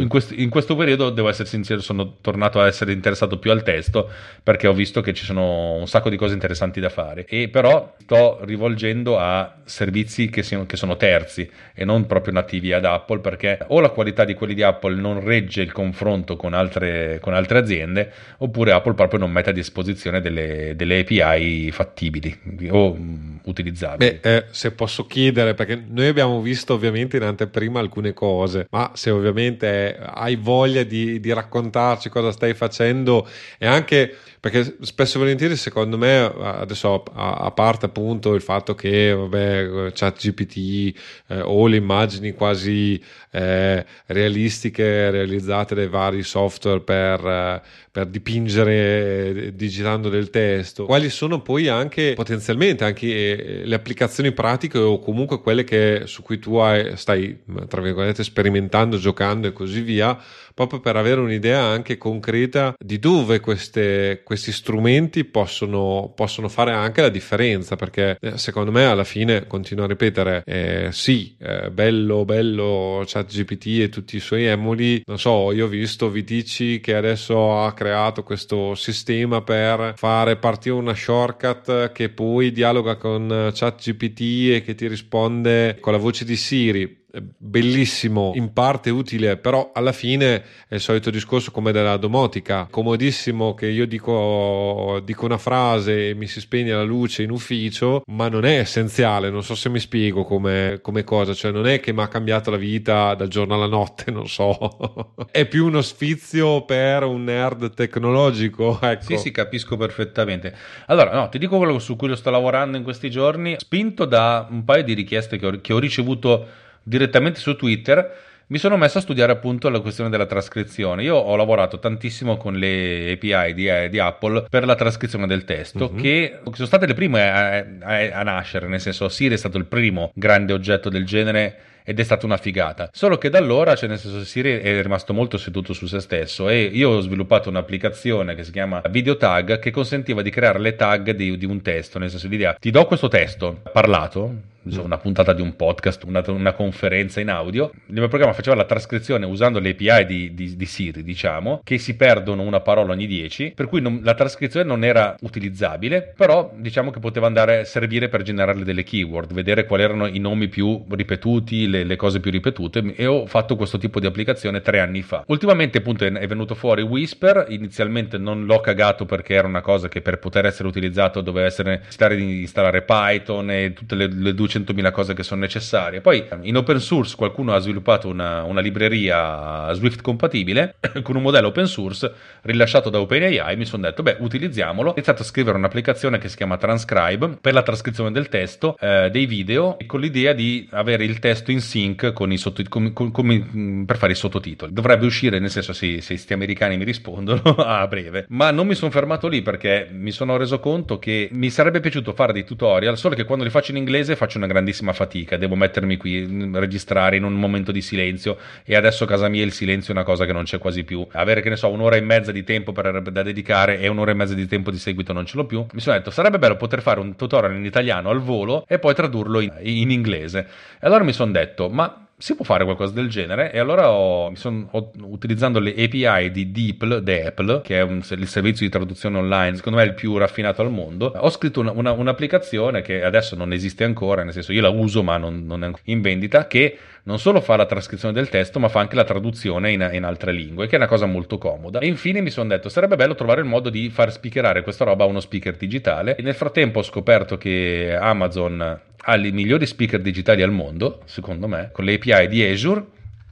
in, quest, in, questo periodo, devo essere sincero, sono tornato a essere interessato più al testo perché ho visto che ci sono un sacco di cose interessanti da fare. E però sto rivolgendo a servizi che, siano, che sono terzi e non proprio nativi ad Apple perché o la qualità di quelli di Apple non regge il confronto con altre, con altre aziende oppure Apple proprio non mette a disposizione delle, delle API fattibili o utilizzabili. Beh, eh, se posso chiedere, perché noi abbiamo visto ovviamente in anteprima alcune cose, ma se ovviamente hai voglia di, di raccontarci cosa stai facendo e anche perché spesso e volentieri secondo me adesso a, a parte appunto il fatto che vabbè chat GPT eh, o le immagini quasi eh, realistiche realizzate dai vari software per, eh, per dipingere eh, digitando del testo. Quali sono poi anche potenzialmente anche eh, le applicazioni pratiche o comunque quelle che, su cui tu hai, stai tra virgolette sperimentando giocando e così via proprio per avere un'idea anche concreta di dove queste, questi strumenti possono, possono, fare anche la differenza, perché secondo me alla fine, continuo a ripetere, eh, sì, eh, bello, bello ChatGPT e tutti i suoi emuli, non so, io ho visto Vitici che adesso ha creato questo sistema per fare partire una shortcut che poi dialoga con ChatGPT e che ti risponde con la voce di Siri bellissimo, in parte utile, però alla fine è il solito discorso come della domotica, comodissimo che io dico, dico una frase e mi si spegne la luce in ufficio, ma non è essenziale, non so se mi spiego come, come cosa, cioè non è che mi ha cambiato la vita dal giorno alla notte, non so, *laughs* è più uno sfizio per un nerd tecnologico. *laughs* Ecco. Sì, sì, capisco perfettamente. Allora, no, ti dico quello su cui lo sto lavorando in questi giorni, spinto da un paio di richieste che ho, che ho ricevuto direttamente su Twitter mi sono messo a studiare appunto la questione della trascrizione. Io ho lavorato tantissimo con le API di, eh, di Apple per la trascrizione del testo, mm-hmm. che sono state le prime a, a, a nascere, nel senso Siri è stato il primo grande oggetto del genere ed è stata una figata. Solo che da allora, cioè nel senso Siri è rimasto molto seduto su se stesso e io ho sviluppato un'applicazione che si chiama Video Tag che consentiva di creare le tag di, di un testo, nel senso l'idea ti do questo testo parlato, una puntata di un podcast, una, una, conferenza in audio. Il mio programma faceva la trascrizione usando le API di, di, di Siri, diciamo, che si perdono una parola ogni 10, per cui non, la trascrizione non era utilizzabile, però diciamo che poteva andare a servire per generare delle keyword, vedere quali erano i nomi più ripetuti, le, le, cose più ripetute e ho fatto questo tipo di applicazione tre anni fa. Ultimamente appunto è venuto fuori Whisper, inizialmente non l'ho cagato perché era una cosa che per poter essere utilizzato doveva essere necessario di installare Python e tutte le, le 200.000 cose che sono necessarie. Poi in open source qualcuno ha sviluppato una, una libreria Swift compatibile *clears throat* con un modello open source rilasciato da OpenAI, mi sono detto beh utilizziamolo, ho iniziato a scrivere un'applicazione che si chiama Transcribe per la trascrizione del testo, eh, dei video con l'idea di avere il testo in sync con sotto, con, con, per fare i sottotitoli. Dovrebbe uscire, nel senso, se, se sti americani mi rispondono *laughs* a breve. Ma non mi sono fermato lì perché mi sono reso conto che mi sarebbe piaciuto fare dei tutorial, solo che quando li faccio in inglese faccio una grandissima fatica. Devo mettermi qui, registrare in un momento di silenzio. E adesso a casa mia il silenzio è una cosa che non c'è quasi più. Avere, che ne so, un'ora e mezza di tempo per, da dedicare e un'ora e mezza di tempo di seguito non ce l'ho più. Mi sono detto, sarebbe bello poter fare un tutorial in italiano al volo e poi tradurlo in, in inglese. E allora mi sono detto, ma si può fare qualcosa del genere. E allora ho, mi sono, ho, utilizzando le API di DeepL, DeepL, che è un, il servizio di traduzione online, secondo me il più raffinato al mondo, ho scritto una, una, un'applicazione che adesso non esiste ancora, nel senso io la uso ma non, non è in vendita, che non solo fa la trascrizione del testo, ma fa anche la traduzione in, in altre lingue, che è una cosa molto comoda. E infine mi sono detto, sarebbe bello trovare il modo di far speakerare questa roba a uno speaker digitale. E nel frattempo ho scoperto che Amazon ha i migliori speaker digitali al mondo, secondo me, con le API di Azure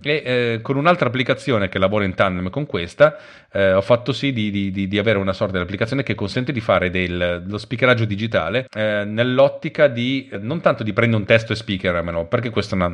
e eh, con un'altra applicazione che lavora in tandem con questa eh, ho fatto sì di, di, di, avere una sorta di applicazione che consente di fare del, dello speakeraggio digitale eh, nell'ottica di non tanto di prendere un testo e speakermelo perché questo una,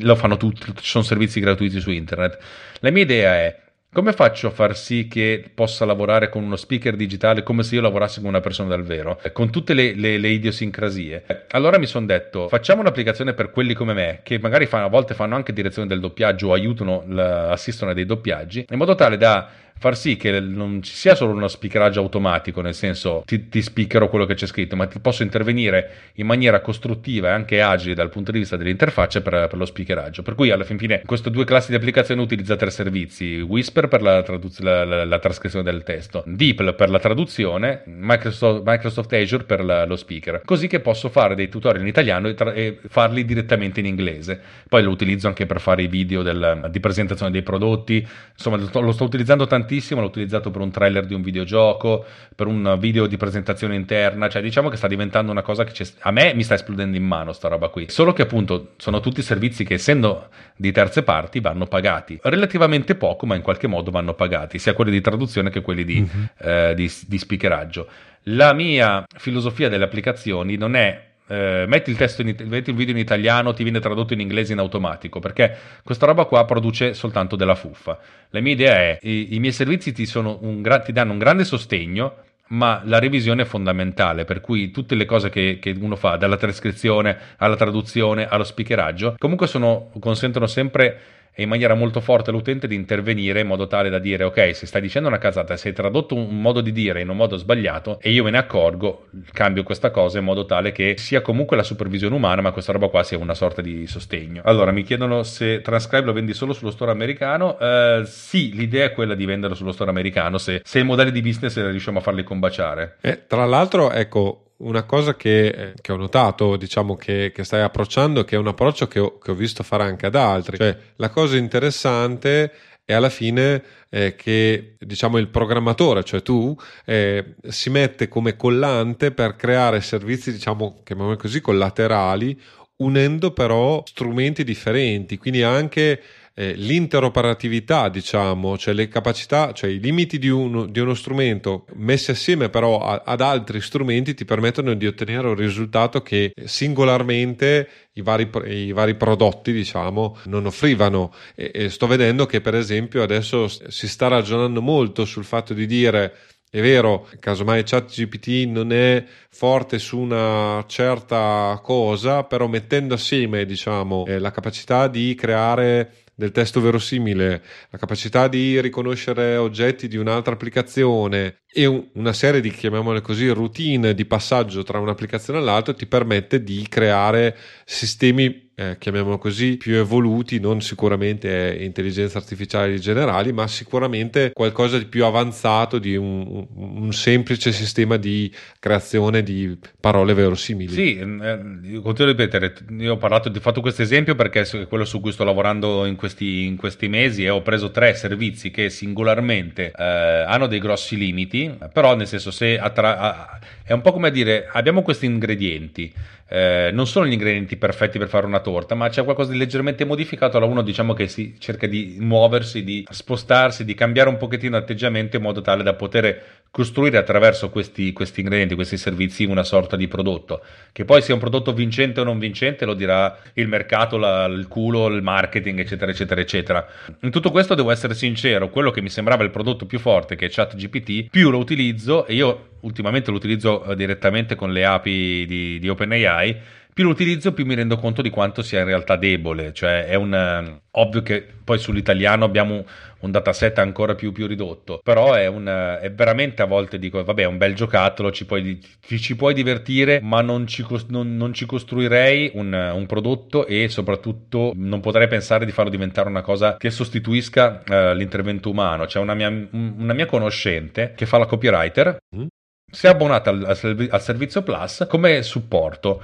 lo fanno tutti, ci sono servizi gratuiti su internet. La mia idea è come faccio a far sì che possa lavorare con uno speaker digitale come se io lavorassi con una persona dal vero, con tutte le, le, le idiosincrasie? Allora mi sono detto, facciamo un'applicazione per quelli come me, che magari fanno, a volte fanno anche direzione del doppiaggio o aiutano, assistono a dei doppiaggi, in modo tale da far sì che non ci sia solo uno speakeraggio automatico, nel senso ti, ti speakerò quello che c'è scritto, ma ti posso intervenire in maniera costruttiva e anche agile dal punto di vista dell'interfaccia per, per lo speakeraggio. Per cui alla fin fine queste due classi di applicazione utilizza tre servizi, Whisper per la, traduz- la, la, la trascrizione del testo, DeepL per la traduzione, Microsoft, Microsoft Azure per lo speaker, così che posso fare dei tutorial in italiano e, tra- e farli direttamente in inglese. Poi lo utilizzo anche per fare i video del, di presentazione dei prodotti, insomma lo sto, lo sto utilizzando tantissimo tantissimo, l'ho utilizzato per un trailer di un videogioco, per un video di presentazione interna, cioè diciamo che sta diventando una cosa che a me mi sta esplodendo in mano sta roba qui. Solo che appunto sono tutti servizi che essendo di terze parti vanno pagati. Relativamente poco, ma in qualche modo vanno pagati, sia quelli di traduzione che quelli di, mm-hmm. eh, di, di speakeraggio. La mia filosofia delle applicazioni non è eh, metti, il testo in, metti il video in italiano, ti viene tradotto in inglese in automatico, perché questa roba qua produce soltanto della fuffa. La mia idea è, i, i miei servizi ti, un, ti danno un grande sostegno, ma la revisione è fondamentale, per cui tutte le cose che, che, uno fa, dalla trascrizione alla traduzione allo speakeraggio, comunque sono, consentono sempre e in maniera molto forte l'utente di intervenire in modo tale da dire ok se stai dicendo una casata se hai tradotto un modo di dire in un modo sbagliato e io me ne accorgo cambio questa cosa in modo tale che sia comunque la supervisione umana ma questa roba qua sia una sorta di sostegno. Allora mi chiedono se Transcribe lo vendi solo sullo store americano. Uh, sì l'idea è quella di venderlo sullo store americano se, se i modelli di business riusciamo a farli combaciare. Eh, tra l'altro ecco una cosa che, che, ho notato, diciamo, che, che, stai approcciando, che è un approccio che ho, che ho visto fare anche ad altri. Cioè, la cosa interessante è alla fine eh, che diciamo il programmatore, cioè tu, eh, si mette come collante per creare servizi, diciamo, chiamiamoli così, collaterali, unendo però strumenti differenti, quindi anche eh, l'interoperatività, diciamo, cioè le capacità, cioè i limiti di uno, di uno strumento messi assieme però a, ad altri strumenti ti permettono di ottenere un risultato che singolarmente i vari, i vari prodotti, diciamo, non offrivano. E, e sto vedendo che, per esempio, adesso si sta ragionando molto sul fatto di dire è vero, casomai ChatGPT non è forte su una certa cosa, però mettendo assieme, diciamo, eh, la capacità di creare del testo verosimile, la capacità di riconoscere oggetti di un'altra applicazione e un, una serie di, chiamiamole così, routine di passaggio tra un'applicazione all'altra ti permette di creare sistemi eh, chiamiamolo così, più evoluti, non sicuramente intelligenza artificiale generali, ma sicuramente qualcosa di più avanzato di un, un semplice sistema di creazione di parole verosimili. Sì, eh, continuo a ripetere, io ho parlato, ho fatto questo esempio perché è quello su cui sto lavorando in questi, in questi mesi e ho preso tre servizi che singolarmente eh, hanno dei grossi limiti, però nel senso se attra- è un po' come dire abbiamo questi ingredienti eh, non sono gli ingredienti perfetti per fare una torta, ma c'è qualcosa di leggermente modificato. Allora uno diciamo che si cerca di muoversi, di spostarsi, di cambiare un pochettino l'atteggiamento in modo tale da poter costruire attraverso questi, questi ingredienti, questi servizi, una sorta di prodotto. Che poi sia un prodotto vincente o non vincente lo dirà il mercato, la, il culo, il marketing, eccetera, eccetera, eccetera. In tutto questo devo essere sincero, quello che mi sembrava il prodotto più forte, che è ChatGPT, più lo utilizzo, e io ultimamente lo utilizzo eh, direttamente con le API di, di OpenAI, più lo utilizzo più mi rendo conto di quanto sia in realtà debole, cioè è un eh, ovvio che poi sull'italiano abbiamo un dataset ancora più, più ridotto, però è, un, eh, è, veramente a volte dico vabbè è un bel giocattolo, ci puoi, ci puoi divertire ma non ci, non, non ci costruirei un, un, prodotto e soprattutto non potrei pensare di farlo diventare una cosa che sostituisca uh, l'intervento umano, c'è una mia, una mia conoscente che fa la copywriter. Mm? Si è abbonata al, al, servizio Plus come supporto.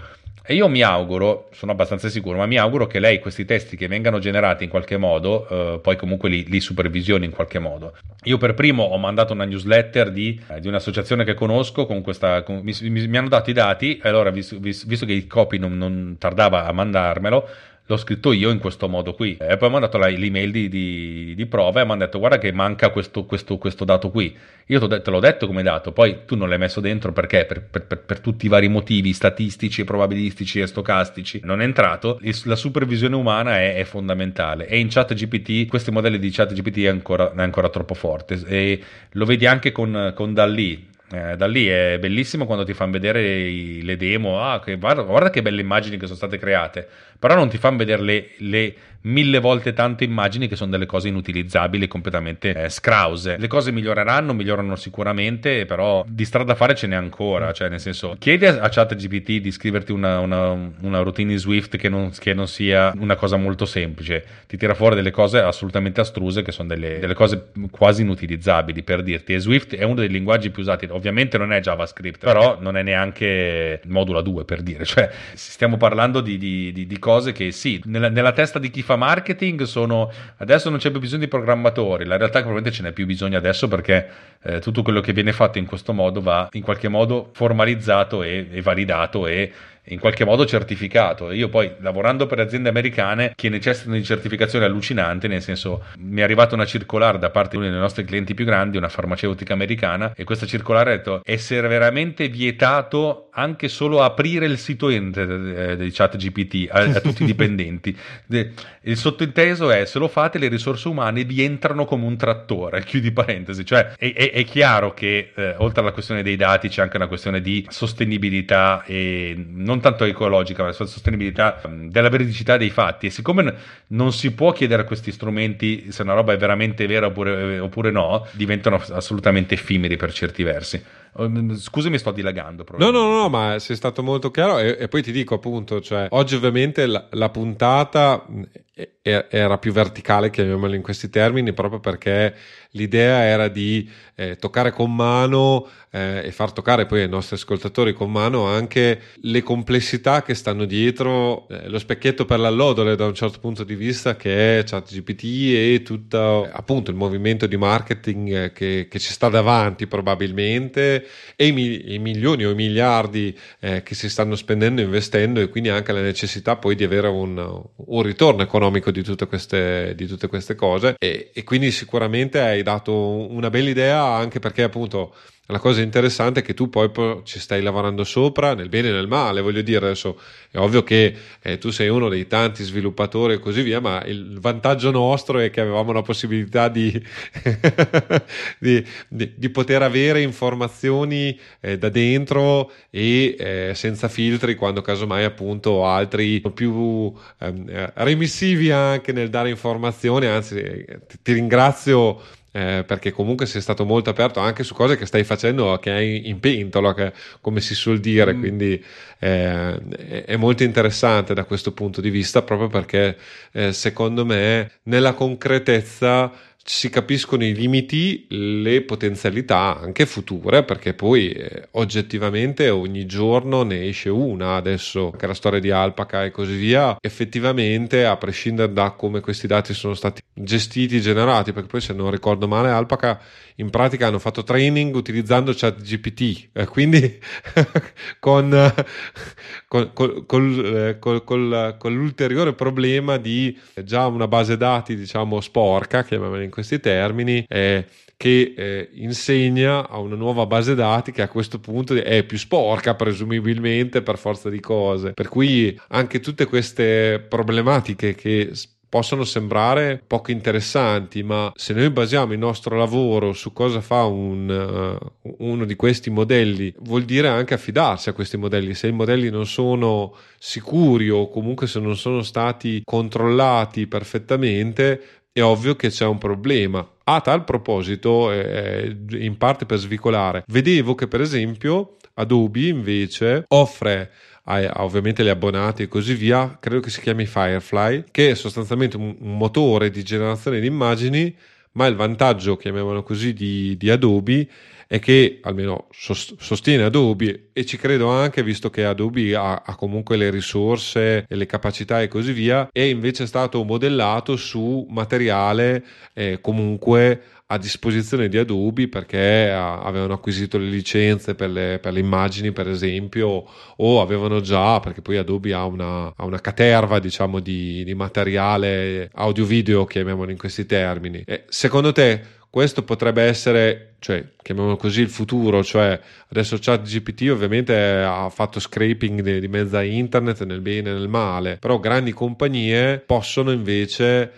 E io mi auguro, sono abbastanza sicuro, ma mi auguro che lei questi testi che vengano generati in qualche modo, eh, poi comunque li, li, supervisioni in qualche modo. Io per primo ho mandato una newsletter di, eh, di un'associazione che conosco, con questa, con, mi, mi, mi, hanno dato i dati, e allora visto, visto, visto che il copy non, non tardava a mandarmelo, l'ho scritto io in questo modo qui. E poi mi hanno dato l'email di, di, di, prova e mi hanno detto guarda che manca questo, questo, questo dato qui. Io te l'ho detto come dato, poi tu non l'hai messo dentro perché? Per, per, per, per tutti i vari motivi statistici, probabilistici e stocastici non è entrato. La supervisione umana è, è fondamentale e in chat GPT, questi modelli di chat GPT è ancora, è ancora troppo forte e lo vedi anche con, con Dalli eh, da lì è bellissimo quando ti fanno vedere i, le demo. Ah, che, guarda, guarda, che belle immagini che sono state create. Però non ti fanno vedere le, le mille volte tante immagini che sono delle cose inutilizzabili, completamente eh, scrause. Le cose miglioreranno, migliorano sicuramente, però di strada da fare ce n'è ancora. Cioè, nel senso, chiedi a, a ChatGPT di scriverti una, una, una, routine in Swift che non, che non, sia una cosa molto semplice. Ti tira fuori delle cose assolutamente astruse che sono delle, delle cose quasi inutilizzabili per dirti. E Swift è uno dei linguaggi più usati. Ovviamente non è JavaScript, però *laughs* non è neanche Modula 2 per dire. Cioè, stiamo parlando di, di, di, di cose che sì, nella, nella testa di chi fa marketing sono adesso non c'è più bisogno di programmatori, la realtà è che probabilmente ce n'è più bisogno adesso perché eh, tutto quello che viene fatto in questo modo va in qualche modo formalizzato e, e validato e in qualche modo certificato. Io poi lavorando per aziende americane che necessitano di certificazione allucinante, nel senso mi è arrivata una circolare da parte di uno dei nostri clienti più grandi, una farmaceutica americana, e questa circolare ha detto essere veramente vietato anche solo aprire il sito internet eh, di chat GPT a, a tutti i *laughs* dipendenti. il sottinteso è se lo fate le risorse umane vi entrano come un trattore, *laughs* chiudi parentesi, cioè è, è, è chiaro che eh, oltre alla questione dei dati c'è anche una questione di sostenibilità e non tanto ecologica, ma sulla sostenibilità della veridicità dei fatti. E siccome non si può chiedere a questi strumenti se una roba è veramente vera oppure, oppure no, diventano assolutamente effimeri per certi versi. Ehm, scusami, sto dilagando. No, no, no, ma sei stato molto chiaro. E, e poi ti dico appunto, cioè, oggi ovviamente la, la puntata era più verticale, chiamiamola in questi termini, proprio perché l'idea era di eh, toccare con mano eh, e far toccare poi ai nostri ascoltatori con mano anche le complessità che stanno dietro eh, lo specchietto per l'allodole da un certo punto di vista che è ChatGPT e tutto appunto il movimento di marketing eh, che, che ci sta davanti probabilmente e i, mi, i milioni o i miliardi eh, che si stanno spendendo investendo e quindi anche la necessità poi di avere un, un ritorno economico di tutte queste, di tutte queste cose. E, e quindi sicuramente hai dato una bella idea anche perché appunto la cosa interessante è che tu poi ci stai lavorando sopra nel bene e nel male, voglio dire, adesso è ovvio che eh, tu sei uno dei tanti sviluppatori e così via, ma il vantaggio nostro è che avevamo la possibilità di, *laughs* di, di, di poter avere informazioni eh, da dentro e eh, senza filtri quando casomai appunto altri più ehm, remissivi anche nel dare informazioni, anzi ti, ti ringrazio eh, perché comunque sei stato molto aperto anche su cose che stai facendo che hai in pentola, che, come si suol dire, mm. quindi eh, è molto interessante da questo punto di vista proprio perché eh, secondo me nella concretezza si capiscono i limiti, le potenzialità anche future, perché poi eh, oggettivamente ogni giorno ne esce una, adesso che la storia di Alpaca e così via, effettivamente a prescindere da come questi dati sono stati gestiti generati, perché poi se non ricordo male Alpaca in pratica hanno fatto training utilizzando ChatGPT, eh, quindi *laughs* con, con, col, col, col, con, l'ulteriore problema di già una base dati diciamo sporca, chiamiamola in questi termini, eh, che eh, insegna a una nuova base dati che a questo punto è più sporca presumibilmente per forza di cose. Per cui anche tutte queste problematiche che possono sembrare poco interessanti, ma se noi basiamo il nostro lavoro su cosa fa un, uh, uno di questi modelli, vuol dire anche affidarsi a questi modelli. Se i modelli non sono sicuri o comunque se non sono stati controllati perfettamente, è ovvio che c'è un problema. A tal proposito, eh, in parte per svicolare, vedevo che per esempio Adobe invece offre ovviamente gli abbonati e così via, credo che si chiami Firefly, che è sostanzialmente un, un motore di generazione di immagini, ma il vantaggio, chiamiamolo così, di, di Adobe è che almeno sostiene Adobe e ci credo anche visto che Adobe ha, ha, comunque le risorse e le capacità e così via è invece stato modellato su materiale eh, comunque a disposizione di Adobe perché avevano acquisito le licenze per le, per le, immagini per esempio o avevano già perché poi Adobe ha una, ha una caterva diciamo di, di materiale audio video chiamiamolo in questi termini. E secondo te questo potrebbe essere, cioè, chiamiamolo così, il futuro, cioè adesso ChatGPT ovviamente ha fatto scraping di, di mezza internet nel bene e nel male, però grandi compagnie possono invece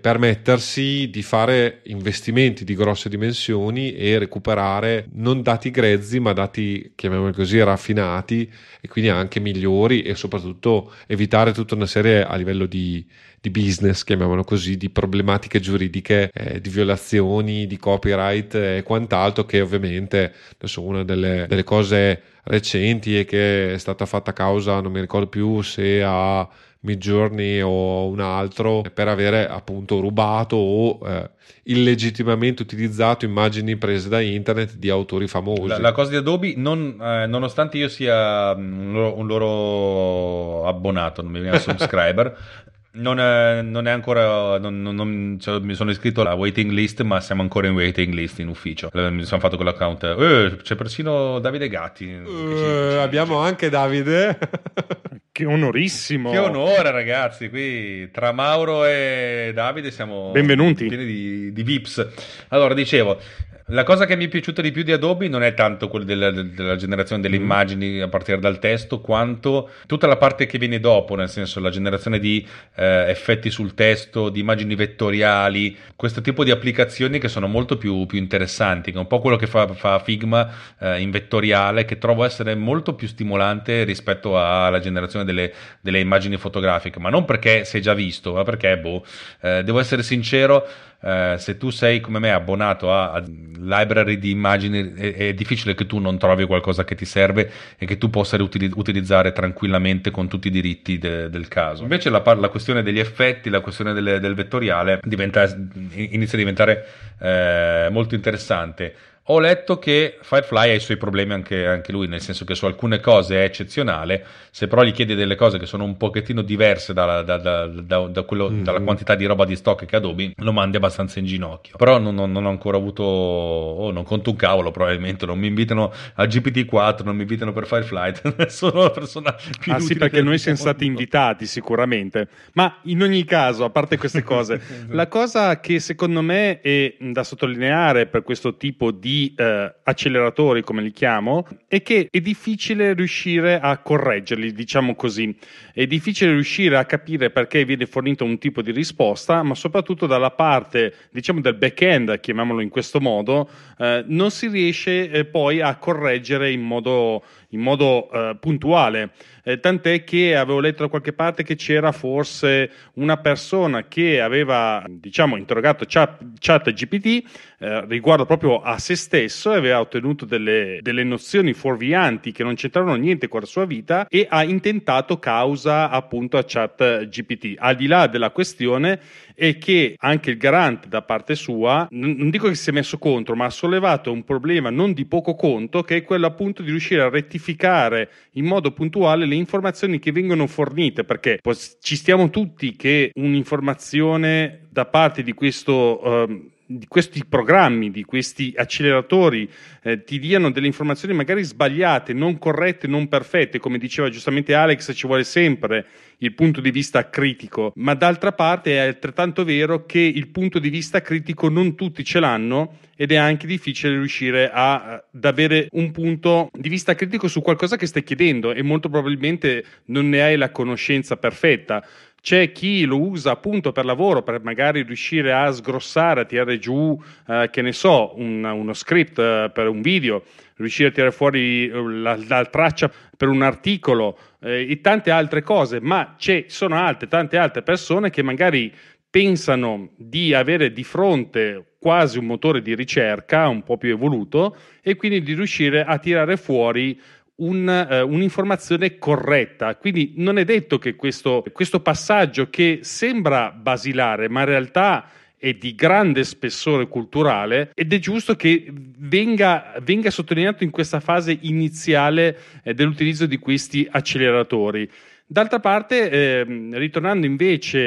permettersi di fare investimenti di grosse dimensioni e recuperare non dati grezzi ma dati chiamiamoli così raffinati e quindi anche migliori e soprattutto evitare tutta una serie a livello di, di business, chiamiamolo così, di problematiche giuridiche, eh, di violazioni, di copyright e quant'altro, che ovviamente adesso una delle, delle cose recenti è che è stata fatta causa, non mi ricordo più se a Midjourney o un altro per avere appunto rubato o eh, illegittimamente utilizzato immagini prese da internet di autori famosi. La, la cosa di Adobe, non, eh, nonostante io sia un loro, un loro abbonato, non mi viene subscriber, *laughs* non è, non è, ancora. Non, non, cioè, mi sono iscritto alla waiting list, ma siamo ancora in waiting list in ufficio. Eh, mi sono fatto con l'account. Eh, c'è persino Davide Gatti. Uh, abbiamo anche Davide. *laughs* che onorissimo. Che onore, ragazzi. Qui tra Mauro e Davide siamo Benvenuti. pieni di, di Vips. Allora, dicevo, la cosa che mi è piaciuta di più di Adobe non è tanto quella della, della generazione delle mm. immagini a partire dal testo, quanto tutta la parte che viene dopo, nel senso la generazione di eh, effetti sul testo, di immagini vettoriali, questo tipo di applicazioni che sono molto più, più interessanti, che è un po' quello che fa, fa Figma eh, in vettoriale, che trovo essere molto più stimolante rispetto alla generazione delle, delle immagini fotografiche, ma non perché si è già visto, ma perché, boh, eh, devo essere sincero, eh, se tu sei come me abbonato a, a library di immagini è, è, difficile che tu non trovi qualcosa che ti serve e che tu possa utili- utilizzare tranquillamente con tutti i diritti de- del caso. Invece la, la, questione degli effetti, la questione delle, del vettoriale diventa, inizia a diventare eh, molto interessante. Ho letto che Firefly ha i suoi problemi anche, anche, lui, nel senso che su alcune cose è eccezionale, se però gli chiedi delle cose che sono un pochettino diverse dalla, da, da, da, quello, mm-hmm. dalla quantità di roba di stock che Adobe, lo mandi abbastanza in ginocchio. Però non, non, non ho ancora avuto, oh, non conto un cavolo probabilmente, non mi invitano a GPT-4, non mi invitano per Firefly, *laughs* sono la persona più Ah sì, perché noi siamo stati invitati sicuramente, ma in ogni caso, a parte queste *laughs* cose, la cosa che secondo me è da sottolineare per questo tipo di eh, acceleratori, come li chiamo, è che è difficile riuscire a correggerli, diciamo così. È difficile riuscire a capire perché viene fornito un tipo di risposta, ma soprattutto dalla parte, diciamo, del back-end, chiamiamolo in questo modo, eh, non si riesce eh, poi a correggere in modo, in modo eh, puntuale. Eh, tant'è che avevo letto da qualche parte che c'era forse una persona che aveva, diciamo, interrogato chat, chat GPT eh, riguardo proprio a se stesso e aveva ottenuto delle, delle nozioni fuorvianti che non c'entravano niente con la sua vita e ha intentato causa appunto a chat GPT. Al di là della questione è che anche il garante da parte sua, non dico che si è messo contro, ma ha sollevato un problema non di poco conto, che è quello appunto di riuscire a rettificare in modo puntuale le informazioni che vengono fornite, perché ci stiamo tutti che un'informazione da parte di questo... Di questi programmi, di questi acceleratori eh, ti diano delle informazioni magari sbagliate, non corrette, non perfette, come diceva giustamente Alex, ci vuole sempre il punto di vista critico, ma d'altra parte è altrettanto vero che il punto di vista critico non tutti ce l'hanno ed è anche difficile riuscire a, ad avere un punto di vista critico su qualcosa che stai chiedendo e molto probabilmente non ne hai la conoscenza perfetta. C'è chi lo usa appunto per lavoro, per magari riuscire a sgrossare, a tirare giù, eh, che ne so, un, uno script eh, per un video, riuscire a tirare fuori eh, la, la traccia per un articolo eh, e tante altre cose, ma ci sono altre, tante altre persone che magari pensano di avere di fronte quasi un motore di ricerca un po' più evoluto e quindi di riuscire a tirare fuori un, uh, un'informazione corretta. Quindi non è detto che questo, questo passaggio che sembra basilare, ma in realtà e di grande spessore culturale ed è giusto che venga, venga sottolineato in questa fase iniziale eh, dell'utilizzo di questi acceleratori. D'altra parte, eh, ritornando invece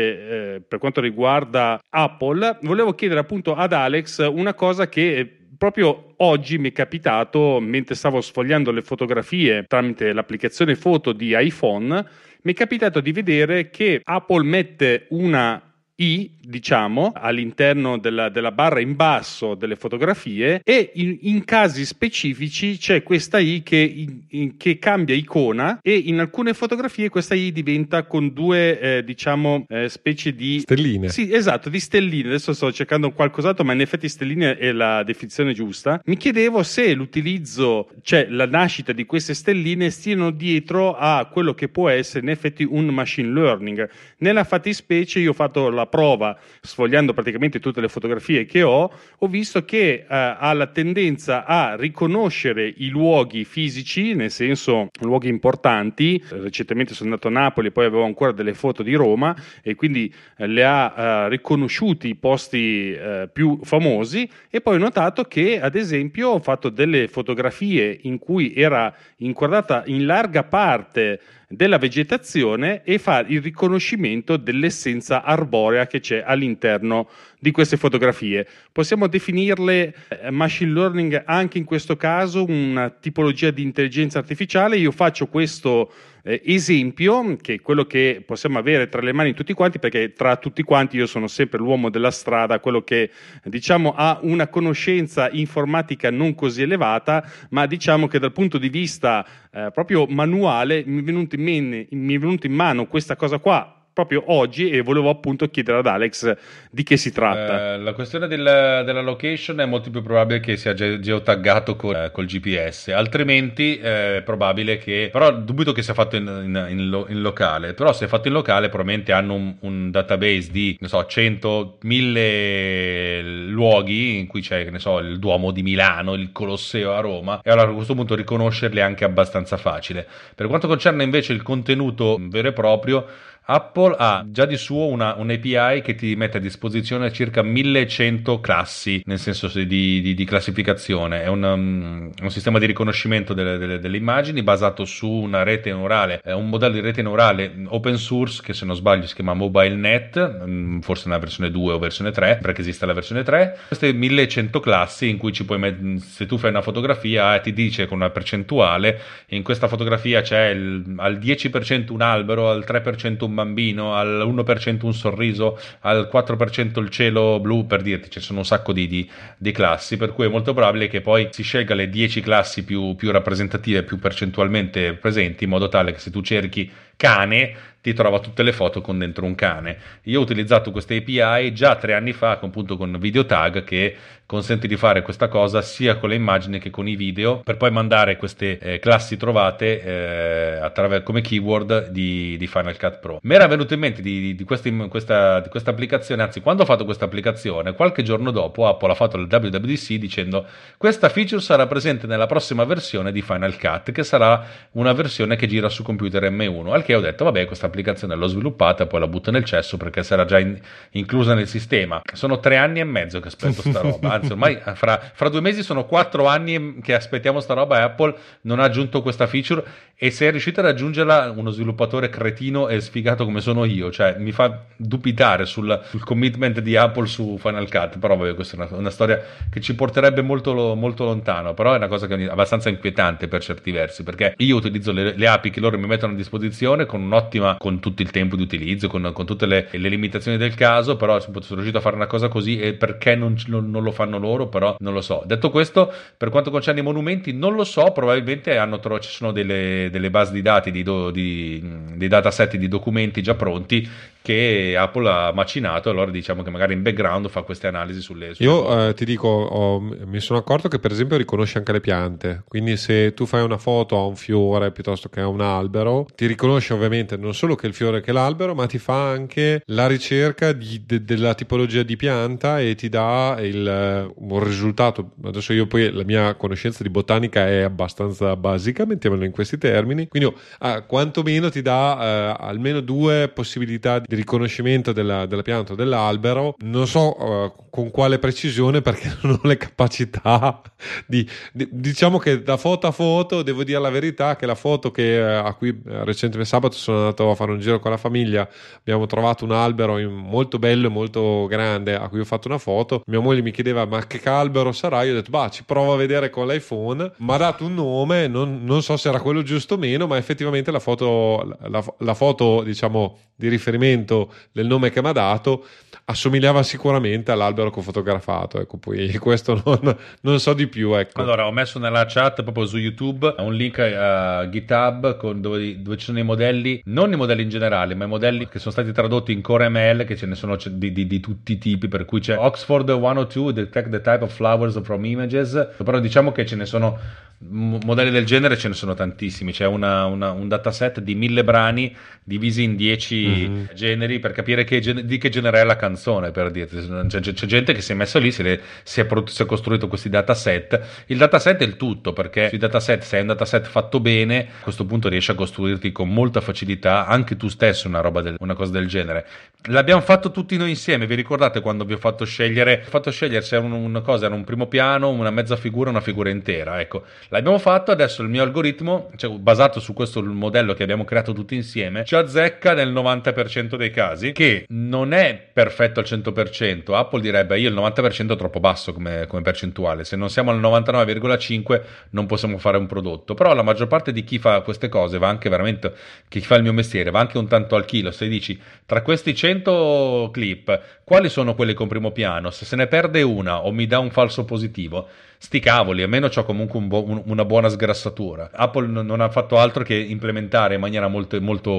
eh, per quanto riguarda Apple, volevo chiedere appunto ad Alex una cosa che proprio oggi mi è capitato, mentre stavo sfogliando le fotografie tramite l'applicazione foto di iPhone, mi è capitato di vedere che Apple mette una i, diciamo, all'interno della, della, barra in basso delle fotografie e in, in casi specifici c'è questa I che, in, che, cambia icona e in alcune fotografie questa I diventa con due, eh, diciamo, eh, specie di... Stelline. Sì, esatto, di stelline. Adesso sto cercando qualcos'altro, ma in effetti stelline è la definizione giusta. Mi chiedevo se l'utilizzo, cioè la nascita di queste stelline stiano dietro a quello che può essere in effetti un machine learning. Nella fattispecie io ho fatto la prova, sfogliando praticamente tutte le fotografie che ho, ho visto che eh, ha la tendenza a riconoscere i luoghi fisici, nel senso luoghi importanti. Recentemente sono andato a Napoli e poi avevo ancora delle foto di Roma e quindi eh, le ha eh, riconosciuti i posti eh, più famosi e poi ho notato che ad esempio ho fatto delle fotografie in cui era inquadrata in larga parte della vegetazione e fa il riconoscimento dell'essenza arborea che c'è all'interno di queste fotografie. Possiamo definirle eh, machine learning anche in questo caso, una tipologia di intelligenza artificiale. Io faccio questo eh, esempio, che è quello che possiamo avere tra le mani tutti quanti, perché tra tutti quanti io sono sempre l'uomo della strada, quello che diciamo ha una conoscenza informatica non così elevata, ma diciamo che dal punto di vista eh, proprio manuale mi è in, men- mi è venuto in mano questa cosa qua proprio oggi e volevo appunto chiedere ad Alex di che si tratta. Eh, la questione del, della location è molto più probabile che sia ge- geotaggato col, eh, col GPS, altrimenti eh, è probabile che, però dubito che sia fatto in, in, in, lo, in, locale, però se è fatto in locale probabilmente hanno un, un database di, ne so, 100, 1000 luoghi in cui c'è, ne so, il Duomo di Milano, il Colosseo a Roma e allora a questo punto riconoscerli è anche abbastanza facile. Per quanto concerne invece il contenuto vero e proprio, Apple ha già di suo una, un API che ti mette a disposizione circa 1100 classi, nel senso di, di, di classificazione. È un, um, un, sistema di riconoscimento delle, delle, delle, immagini basato su una rete neurale, è un modello di rete neurale open source che se non sbaglio si chiama MobileNet, mm, forse nella versione 2 o versione 3, perché esiste la versione 3. Queste 1100 classi in cui ci puoi mettere, se tu fai una fotografia eh, ti dice con una percentuale, in questa fotografia c'è il, al 10% un albero, al 3% un un bambino, al 1% un sorriso, al 4% il cielo blu, per dirti, ci sono un sacco di, di, di, classi, per cui è molto probabile che poi si scelga le 10 classi più, più rappresentative, più percentualmente presenti, in modo tale che se tu cerchi cane ti trova tutte le foto con dentro un cane. Io ho utilizzato queste API già tre anni fa, appunto con video tag che consente di fare questa cosa sia con le immagini che con i video per poi mandare queste eh, classi trovate eh, attraverso, come keyword di, di, Final Cut Pro. Mi era venuto in mente di, di, questa, di, questa, applicazione, anzi quando ho fatto questa applicazione, qualche giorno dopo Apple ha fatto il WWDC dicendo questa feature sarà presente nella prossima versione di Final Cut che sarà una versione che gira su computer M1, al che ho detto vabbè questa applicazione l'ho sviluppata poi la butto nel cesso perché sarà già in, inclusa nel sistema. Sono tre anni e mezzo che aspetto sta roba anzi ormai eh, fra, fra, due mesi sono quattro anni che aspettiamo sta roba e Apple non ha aggiunto questa feature e se è riuscito ad aggiungerla uno sviluppatore cretino e sfigato come sono io, cioè mi fa dubitare sul, sul commitment di Apple su Final Cut, però vabbè questa è una, una storia che ci porterebbe molto, molto, lontano, però è una cosa che è abbastanza inquietante per certi versi, perché io utilizzo le, le api che loro mi mettono a disposizione con un'ottima, con tutto il tempo di utilizzo, con, con tutte le, le, limitazioni del caso, però sono riuscito a fare una cosa così e perché non, non, non lo fanno loro, però non lo so. Detto questo, per quanto concerne i monumenti, non lo so, probabilmente tro- ci sono delle, delle, basi di dati, di do- di, dei dataset di documenti già pronti che Apple ha macinato, allora diciamo che magari in background fa queste analisi sulle... sulle Io eh, ti dico, ho, mi sono accorto che per esempio riconosce anche le piante, quindi se tu fai una foto a un fiore piuttosto che a un albero, ti riconosce ovviamente non solo solo che il fiore che l'albero, ma ti fa anche la ricerca di, de, della tipologia di pianta e ti dà il, un risultato. Adesso io poi la mia conoscenza di botanica è abbastanza basica, mettiamolo in questi termini, quindi ah, quantomeno ti dà eh, almeno due possibilità di riconoscimento della, della pianta o dell'albero. Non so eh, con quale precisione perché *laughs* non ho le capacità di, di, diciamo che da foto a foto devo dire la verità che la foto che, eh, a cui eh, recentemente sabato sono andato a fare un giro con la famiglia abbiamo trovato un albero molto bello e molto grande a cui ho fatto una foto. Mia moglie mi chiedeva ma che albero sarà io ho detto bah ci provo a vedere con l'iPhone. Mi ha dato un nome non, non, so se era quello giusto o meno ma effettivamente la foto la, la foto diciamo di riferimento del nome che mi ha dato assomigliava sicuramente all'albero che ho fotografato. Ecco poi *laughs* questo non, non so di più ecco. allora ho messo nella chat proprio su YouTube un link a GitHub dove, dove, ci sono i modelli non i modelli in generale ma i modelli che sono stati tradotti in Core ML che ce ne sono di, di, di tutti i tipi per cui c'è Oxford 102 detect the type of flowers from images però diciamo che ce ne sono modelli del genere ce ne sono tantissimi c'è una, una, un dataset di mille brani divisi in dieci mm-hmm. generi per capire che, di che genere è la canzone per dirti c'è, c'è, gente che si è messo lì si, le, si, è, si, è, costruito questi dataset il dataset è il tutto perché sui dataset se hai un dataset fatto bene a questo punto riesci a costruirti con molta facilità anche tu stesso una, roba del, una cosa del genere l'abbiamo fatto tutti noi insieme vi ricordate quando vi ho fatto scegliere ho fatto scegliere se un, una cosa era un primo piano una mezza figura una figura intera ecco L'abbiamo fatto, adesso il mio algoritmo, cioè, basato su questo modello che abbiamo creato tutti insieme, ci azzecca nel 90% dei casi, che non è perfetto al 100%. Apple direbbe io il 90% è troppo basso come, come percentuale, se non siamo al 99,5% non possiamo fare un prodotto. Però la maggior parte di chi fa queste cose va anche veramente, chi fa il mio mestiere, va anche un tanto al chilo. Se dici tra questi 100 clip, quali sono quelli con primo piano? Se se ne perde una o mi dà un falso positivo, sti cavoli, almeno ho comunque un bo- un, una buona sgrassatura. Apple non, non, ha fatto altro che implementare in maniera molto, molto,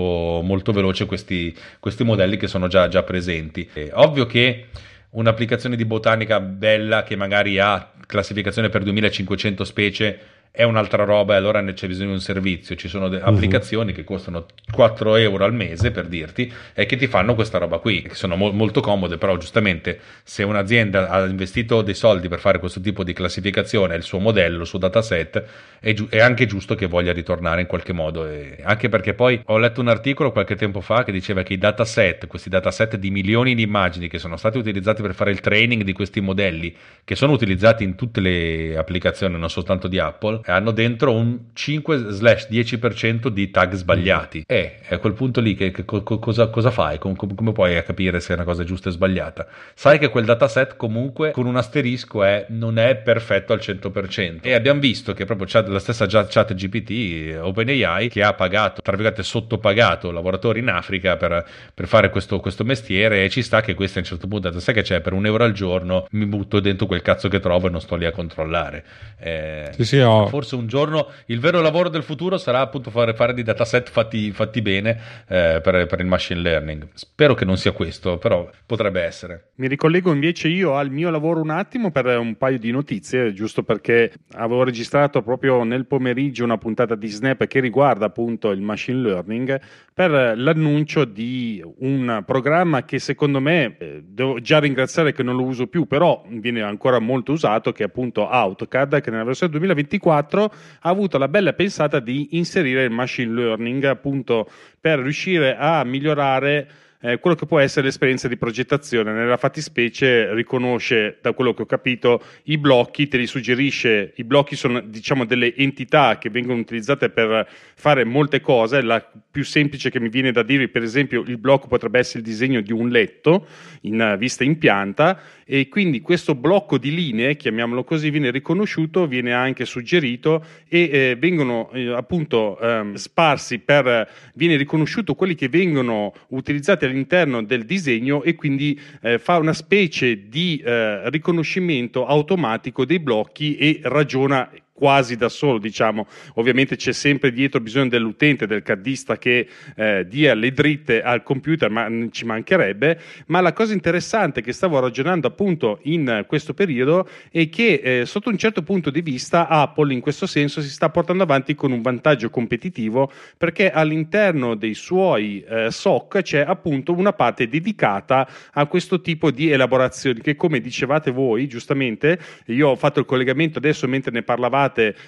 molto veloce questi, questi, modelli che sono già, già presenti. È ovvio che un'applicazione di botanica bella che magari ha classificazione per 2500 specie è un'altra roba e allora c'è bisogno di un servizio. Ci sono uh-huh. applicazioni che costano 4 euro al mese per dirti e che ti fanno questa roba qui, che sono mo- molto comode, però giustamente se un'azienda ha investito dei soldi per fare questo tipo di classificazione, il suo modello, il suo dataset, è, gi- è anche giusto che voglia ritornare in qualche modo. E anche perché poi ho letto un articolo qualche tempo fa che diceva che i dataset, questi dataset di milioni di immagini che sono stati utilizzati per fare il training di questi modelli, che sono utilizzati in tutte le applicazioni, non soltanto di Apple, hanno dentro un 5-10% di tag sbagliati. E è a quel punto lì che, che co- cosa, cosa, fai? Com- come puoi capire se una cosa è giusta o sbagliata? Sai che quel dataset comunque con un asterisco è, non è perfetto al 100%. E abbiamo visto che proprio la stessa chat GPT, OpenAI, che ha pagato, tra virgolette sottopagato lavoratori in Africa per, per fare questo, questo, mestiere e ci sta che questo a un certo punto ha detto sai che c'è per un euro al giorno mi butto dentro quel cazzo che trovo e non sto lì a controllare. Eh, sì, sì, ho, forse un giorno il vero lavoro del futuro sarà appunto fare, fare dei dataset fatti, fatti bene eh, per, per, il machine learning. Spero che non sia questo, però potrebbe essere. Mi ricollego invece io al mio lavoro un attimo per un paio di notizie, giusto perché avevo registrato proprio nel pomeriggio una puntata di Snap che riguarda appunto il machine learning per l'annuncio di un programma che secondo me eh, devo già ringraziare che non lo uso più, però viene ancora molto usato, che è appunto AutoCAD, che nella versione 2024 ha avuto la bella pensata di inserire il machine learning appunto per riuscire a migliorare eh, quello che può essere l'esperienza di progettazione. Nella fattispecie riconosce, da quello che ho capito, i blocchi, te li suggerisce, i blocchi sono diciamo delle entità che vengono utilizzate per fare molte cose, la più semplice che mi viene da dirvi, per esempio, il blocco potrebbe essere il disegno di un letto in vista in pianta e quindi questo blocco di linee, chiamiamolo così, viene riconosciuto, viene anche suggerito e eh, vengono eh, appunto ehm, sparsi per, viene riconosciuto quelli che vengono utilizzati all'interno del disegno e quindi eh, fa una specie di eh, riconoscimento automatico dei blocchi e ragiona quasi da solo, diciamo. Ovviamente c'è sempre dietro bisogno dell'utente, del caddista che eh, dia le dritte al computer, ma ci mancherebbe. Ma la cosa interessante che stavo ragionando appunto in questo periodo è che eh, sotto un certo punto di vista Apple in questo senso si sta portando avanti con un vantaggio competitivo perché all'interno dei suoi eh, SOC c'è appunto una parte dedicata a questo tipo di elaborazioni che come dicevate voi giustamente, io ho fatto il collegamento adesso mentre ne parlavate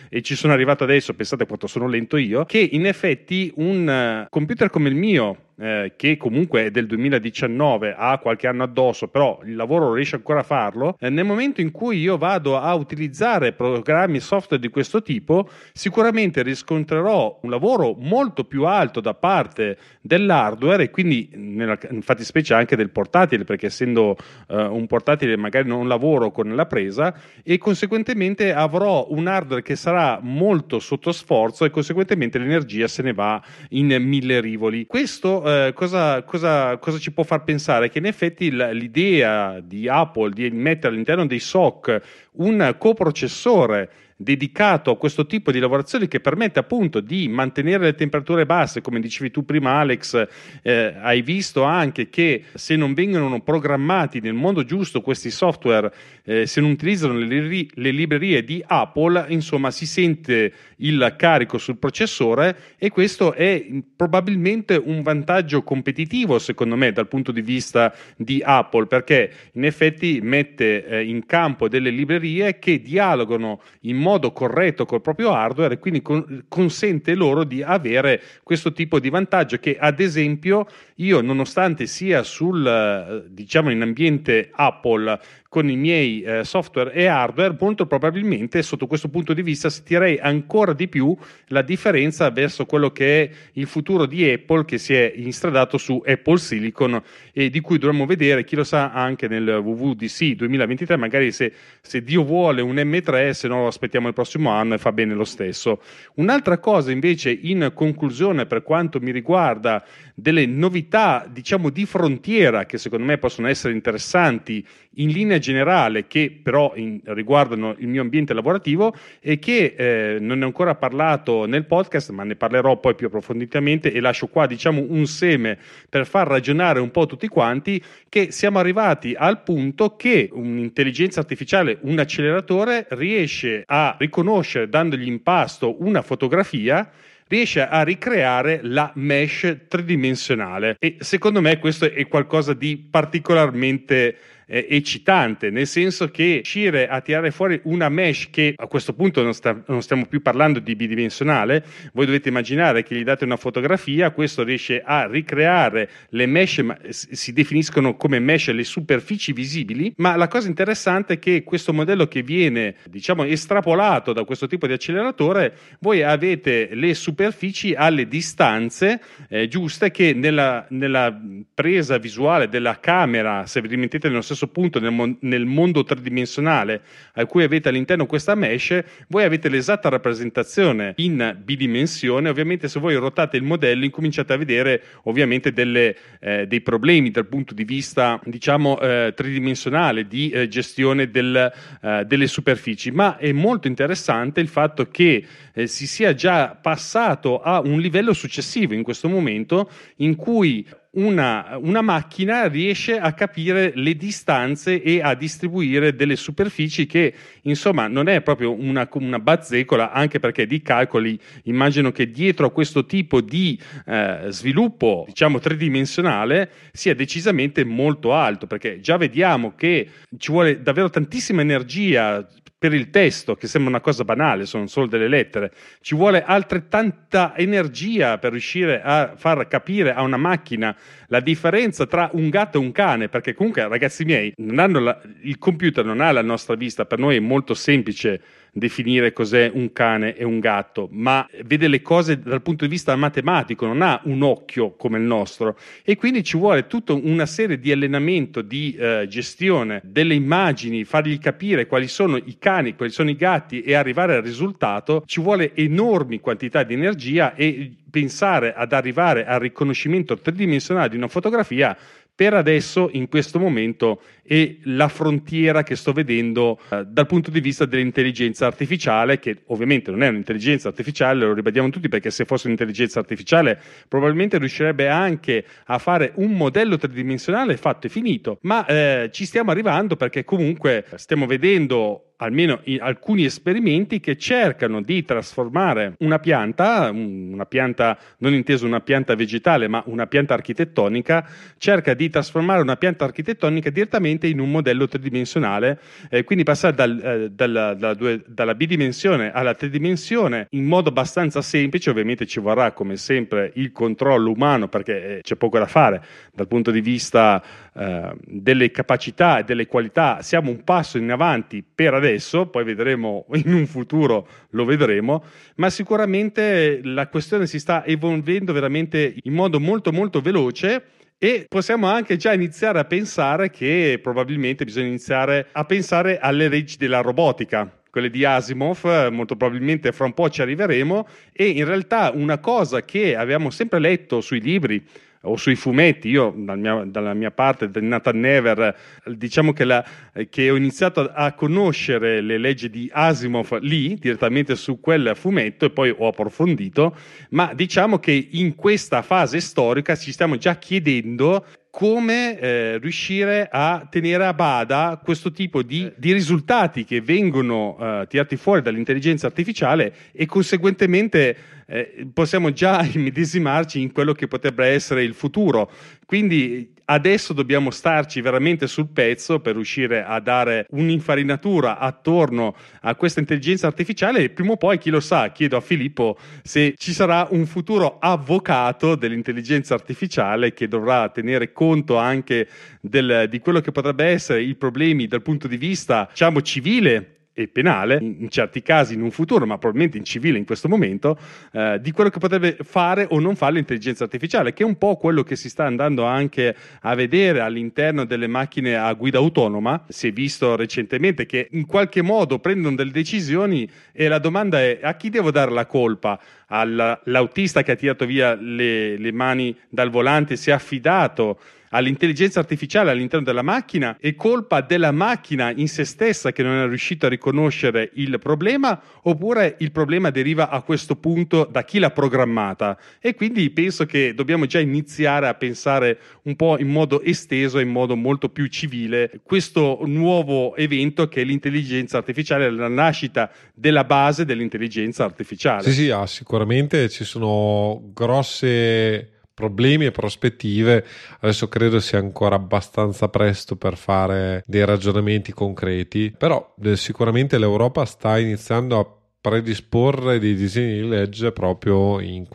e ci sono arrivato adesso, pensate quanto sono lento io, che in effetti un uh, computer come il mio eh, che comunque è del 2019, ha qualche anno addosso, però il lavoro riesce ancora a farlo, eh, nel momento in cui io vado a utilizzare programmi software di questo tipo, sicuramente riscontrerò un lavoro molto più alto da parte dell'hardware e quindi nella fattispecie anche del portatile, perché essendo eh, un portatile magari non lavoro con la presa e conseguentemente avrò un hardware che sarà molto sotto sforzo e conseguentemente l'energia se ne va in mille rivoli. Questo eh, cosa, cosa, cosa, ci può far pensare? Che in effetti l'idea di Apple di mettere all'interno dei SOC un coprocessore dedicato a questo tipo di lavorazioni che permette appunto di mantenere le temperature basse, come dicevi tu prima Alex, eh, hai visto anche che se non vengono programmati nel modo giusto questi software, eh, se non utilizzano le, le, librerie di Apple, insomma si sente il carico sul processore e questo è probabilmente un vantaggio competitivo secondo me dal punto di vista di Apple perché in effetti mette eh, in campo delle librerie che dialogano in corretto col proprio hardware e quindi con- consente loro di avere questo tipo di vantaggio che ad esempio io nonostante sia sul eh, diciamo in ambiente Apple con i miei eh, software e hardware, molto probabilmente sotto questo punto di vista sentirei ancora di più la differenza verso quello che è il futuro di Apple che si è instradato su Apple Silicon e di cui dovremmo vedere, chi lo sa, anche nel WWDC 2023, magari se, se Dio vuole un M3, se no lo aspettiamo il prossimo anno e fa bene lo stesso. Un'altra cosa invece in conclusione per quanto mi riguarda delle novità, diciamo, di frontiera che secondo me possono essere interessanti in linea generale, che però in, riguardano il mio ambiente lavorativo e che eh, non ne ho ancora parlato nel podcast, ma ne parlerò poi più approfonditamente e lascio qua, diciamo, un seme per far ragionare un po' tutti quanti che siamo arrivati al punto che un'intelligenza artificiale, un acceleratore riesce a riconoscere dandogli in pasto una fotografia riesce a ricreare la mesh tridimensionale. E secondo me questo è qualcosa di particolarmente eh, eccitante, nel senso che riuscire a tirare fuori una mesh che a questo punto non, sta, non, stiamo più parlando di bidimensionale, voi dovete immaginare che gli date una fotografia, questo riesce a ricreare le mesh, ma si definiscono come mesh le superfici visibili, ma la cosa interessante è che questo modello che viene diciamo estrapolato da questo tipo di acceleratore, voi avete le superfici alle distanze eh, giuste che nella, nella presa visuale della camera, se vi rimettete nello stesso stesso punto nel, nel, mondo tridimensionale a cui avete all'interno questa mesh, voi avete l'esatta rappresentazione in bidimensione. Ovviamente, se voi rotate il modello, incominciate a vedere ovviamente delle, eh, dei problemi dal punto di vista, diciamo, eh, tridimensionale di eh, gestione del, eh, delle superfici. Ma è molto interessante il fatto che eh, si sia già passato a un livello successivo in questo momento in cui una, una, macchina riesce a capire le distanze e a distribuire delle superfici che insomma non è proprio una, una bazzecola anche perché di calcoli immagino che dietro a questo tipo di eh, sviluppo diciamo tridimensionale sia decisamente molto alto perché già vediamo che ci vuole davvero tantissima energia per il testo, che sembra una cosa banale, sono solo delle lettere, ci vuole altrettanta energia per riuscire a far capire a una macchina la differenza tra un gatto e un cane, perché comunque ragazzi miei, la, il computer non ha la nostra vista, per noi è molto semplice definire cos'è un cane e un gatto, ma vede le cose dal punto di vista matematico, non ha un occhio come il nostro. E quindi ci vuole tutta una serie di allenamento, di eh, gestione delle immagini, fargli capire quali sono i cani, quali sono i gatti e arrivare al risultato, ci vuole enormi quantità di energia e pensare ad arrivare al riconoscimento tridimensionale di una fotografia per adesso, in questo momento, è la frontiera che sto vedendo eh, dal punto di vista dell'intelligenza artificiale, che ovviamente non è un'intelligenza artificiale, lo ribadiamo tutti perché se fosse un'intelligenza artificiale probabilmente riuscirebbe anche a fare un modello tridimensionale fatto e finito, ma eh, ci stiamo arrivando perché comunque stiamo vedendo almeno alcuni esperimenti che cercano di trasformare una pianta, una pianta non intesa una pianta vegetale, ma una pianta architettonica, cerca di trasformare una pianta architettonica direttamente in un modello tridimensionale, eh, quindi passare dal, eh, dalla, dalla, due, dalla, bidimensione alla tridimensione in modo abbastanza semplice, ovviamente ci vorrà come sempre il controllo umano perché eh, c'è poco da fare dal punto di vista eh, delle capacità e delle qualità, siamo un passo in avanti per adesso poi vedremo *laughs* in un futuro, lo vedremo, ma sicuramente la questione si sta evolvendo veramente in modo molto molto veloce e possiamo anche già iniziare a pensare che probabilmente bisogna iniziare a pensare alle leggi della robotica quelle di Asimov, molto probabilmente fra un po' ci arriveremo, e in realtà una cosa che avevamo sempre letto sui libri, o sui fumetti, io dalla mia, dalla mia parte, del Nathan Never, diciamo che, la, che, ho iniziato a conoscere le leggi di Asimov lì, direttamente su quel fumetto, e poi ho approfondito, ma diciamo che in questa fase storica ci stiamo già chiedendo come eh, riuscire a tenere a bada questo tipo di, di risultati che vengono eh, tirati fuori dall'intelligenza artificiale e conseguentemente eh, possiamo già *laughs* immedesimarci in quello che potrebbe essere il futuro. Quindi adesso dobbiamo starci veramente sul pezzo per riuscire a dare un'infarinatura attorno a questa intelligenza artificiale e prima o poi, chi lo sa, chiedo a Filippo se ci sarà un futuro avvocato dell'intelligenza artificiale che dovrà tenere conto anche del, di quello che potrebbe essere i problemi dal punto di vista, diciamo, civile e penale, in certi casi in un futuro, ma probabilmente in civile in questo momento, eh, di quello che potrebbe fare o non fare l'intelligenza artificiale, che è un po' quello che si sta andando anche a vedere all'interno delle macchine a guida autonoma. Si è visto recentemente che in qualche modo prendono delle decisioni e la domanda è a chi devo dare la colpa? All'autista che ha tirato via le, le mani dal volante, si è affidato all'intelligenza artificiale all'interno della macchina è colpa della macchina in se stessa che non è riuscita a riconoscere il problema oppure il problema deriva a questo punto da chi l'ha programmata e quindi penso che dobbiamo già iniziare a pensare un po' in modo esteso e in modo molto più civile questo nuovo evento che è l'intelligenza artificiale, la nascita della base dell'intelligenza artificiale. Sì, sì, ah, sicuramente ci sono grosse problemi e prospettive. Adesso credo sia ancora abbastanza presto per fare dei ragionamenti concreti, però eh, sicuramente l'Europa sta iniziando a predisporre dei disegni di legge proprio in,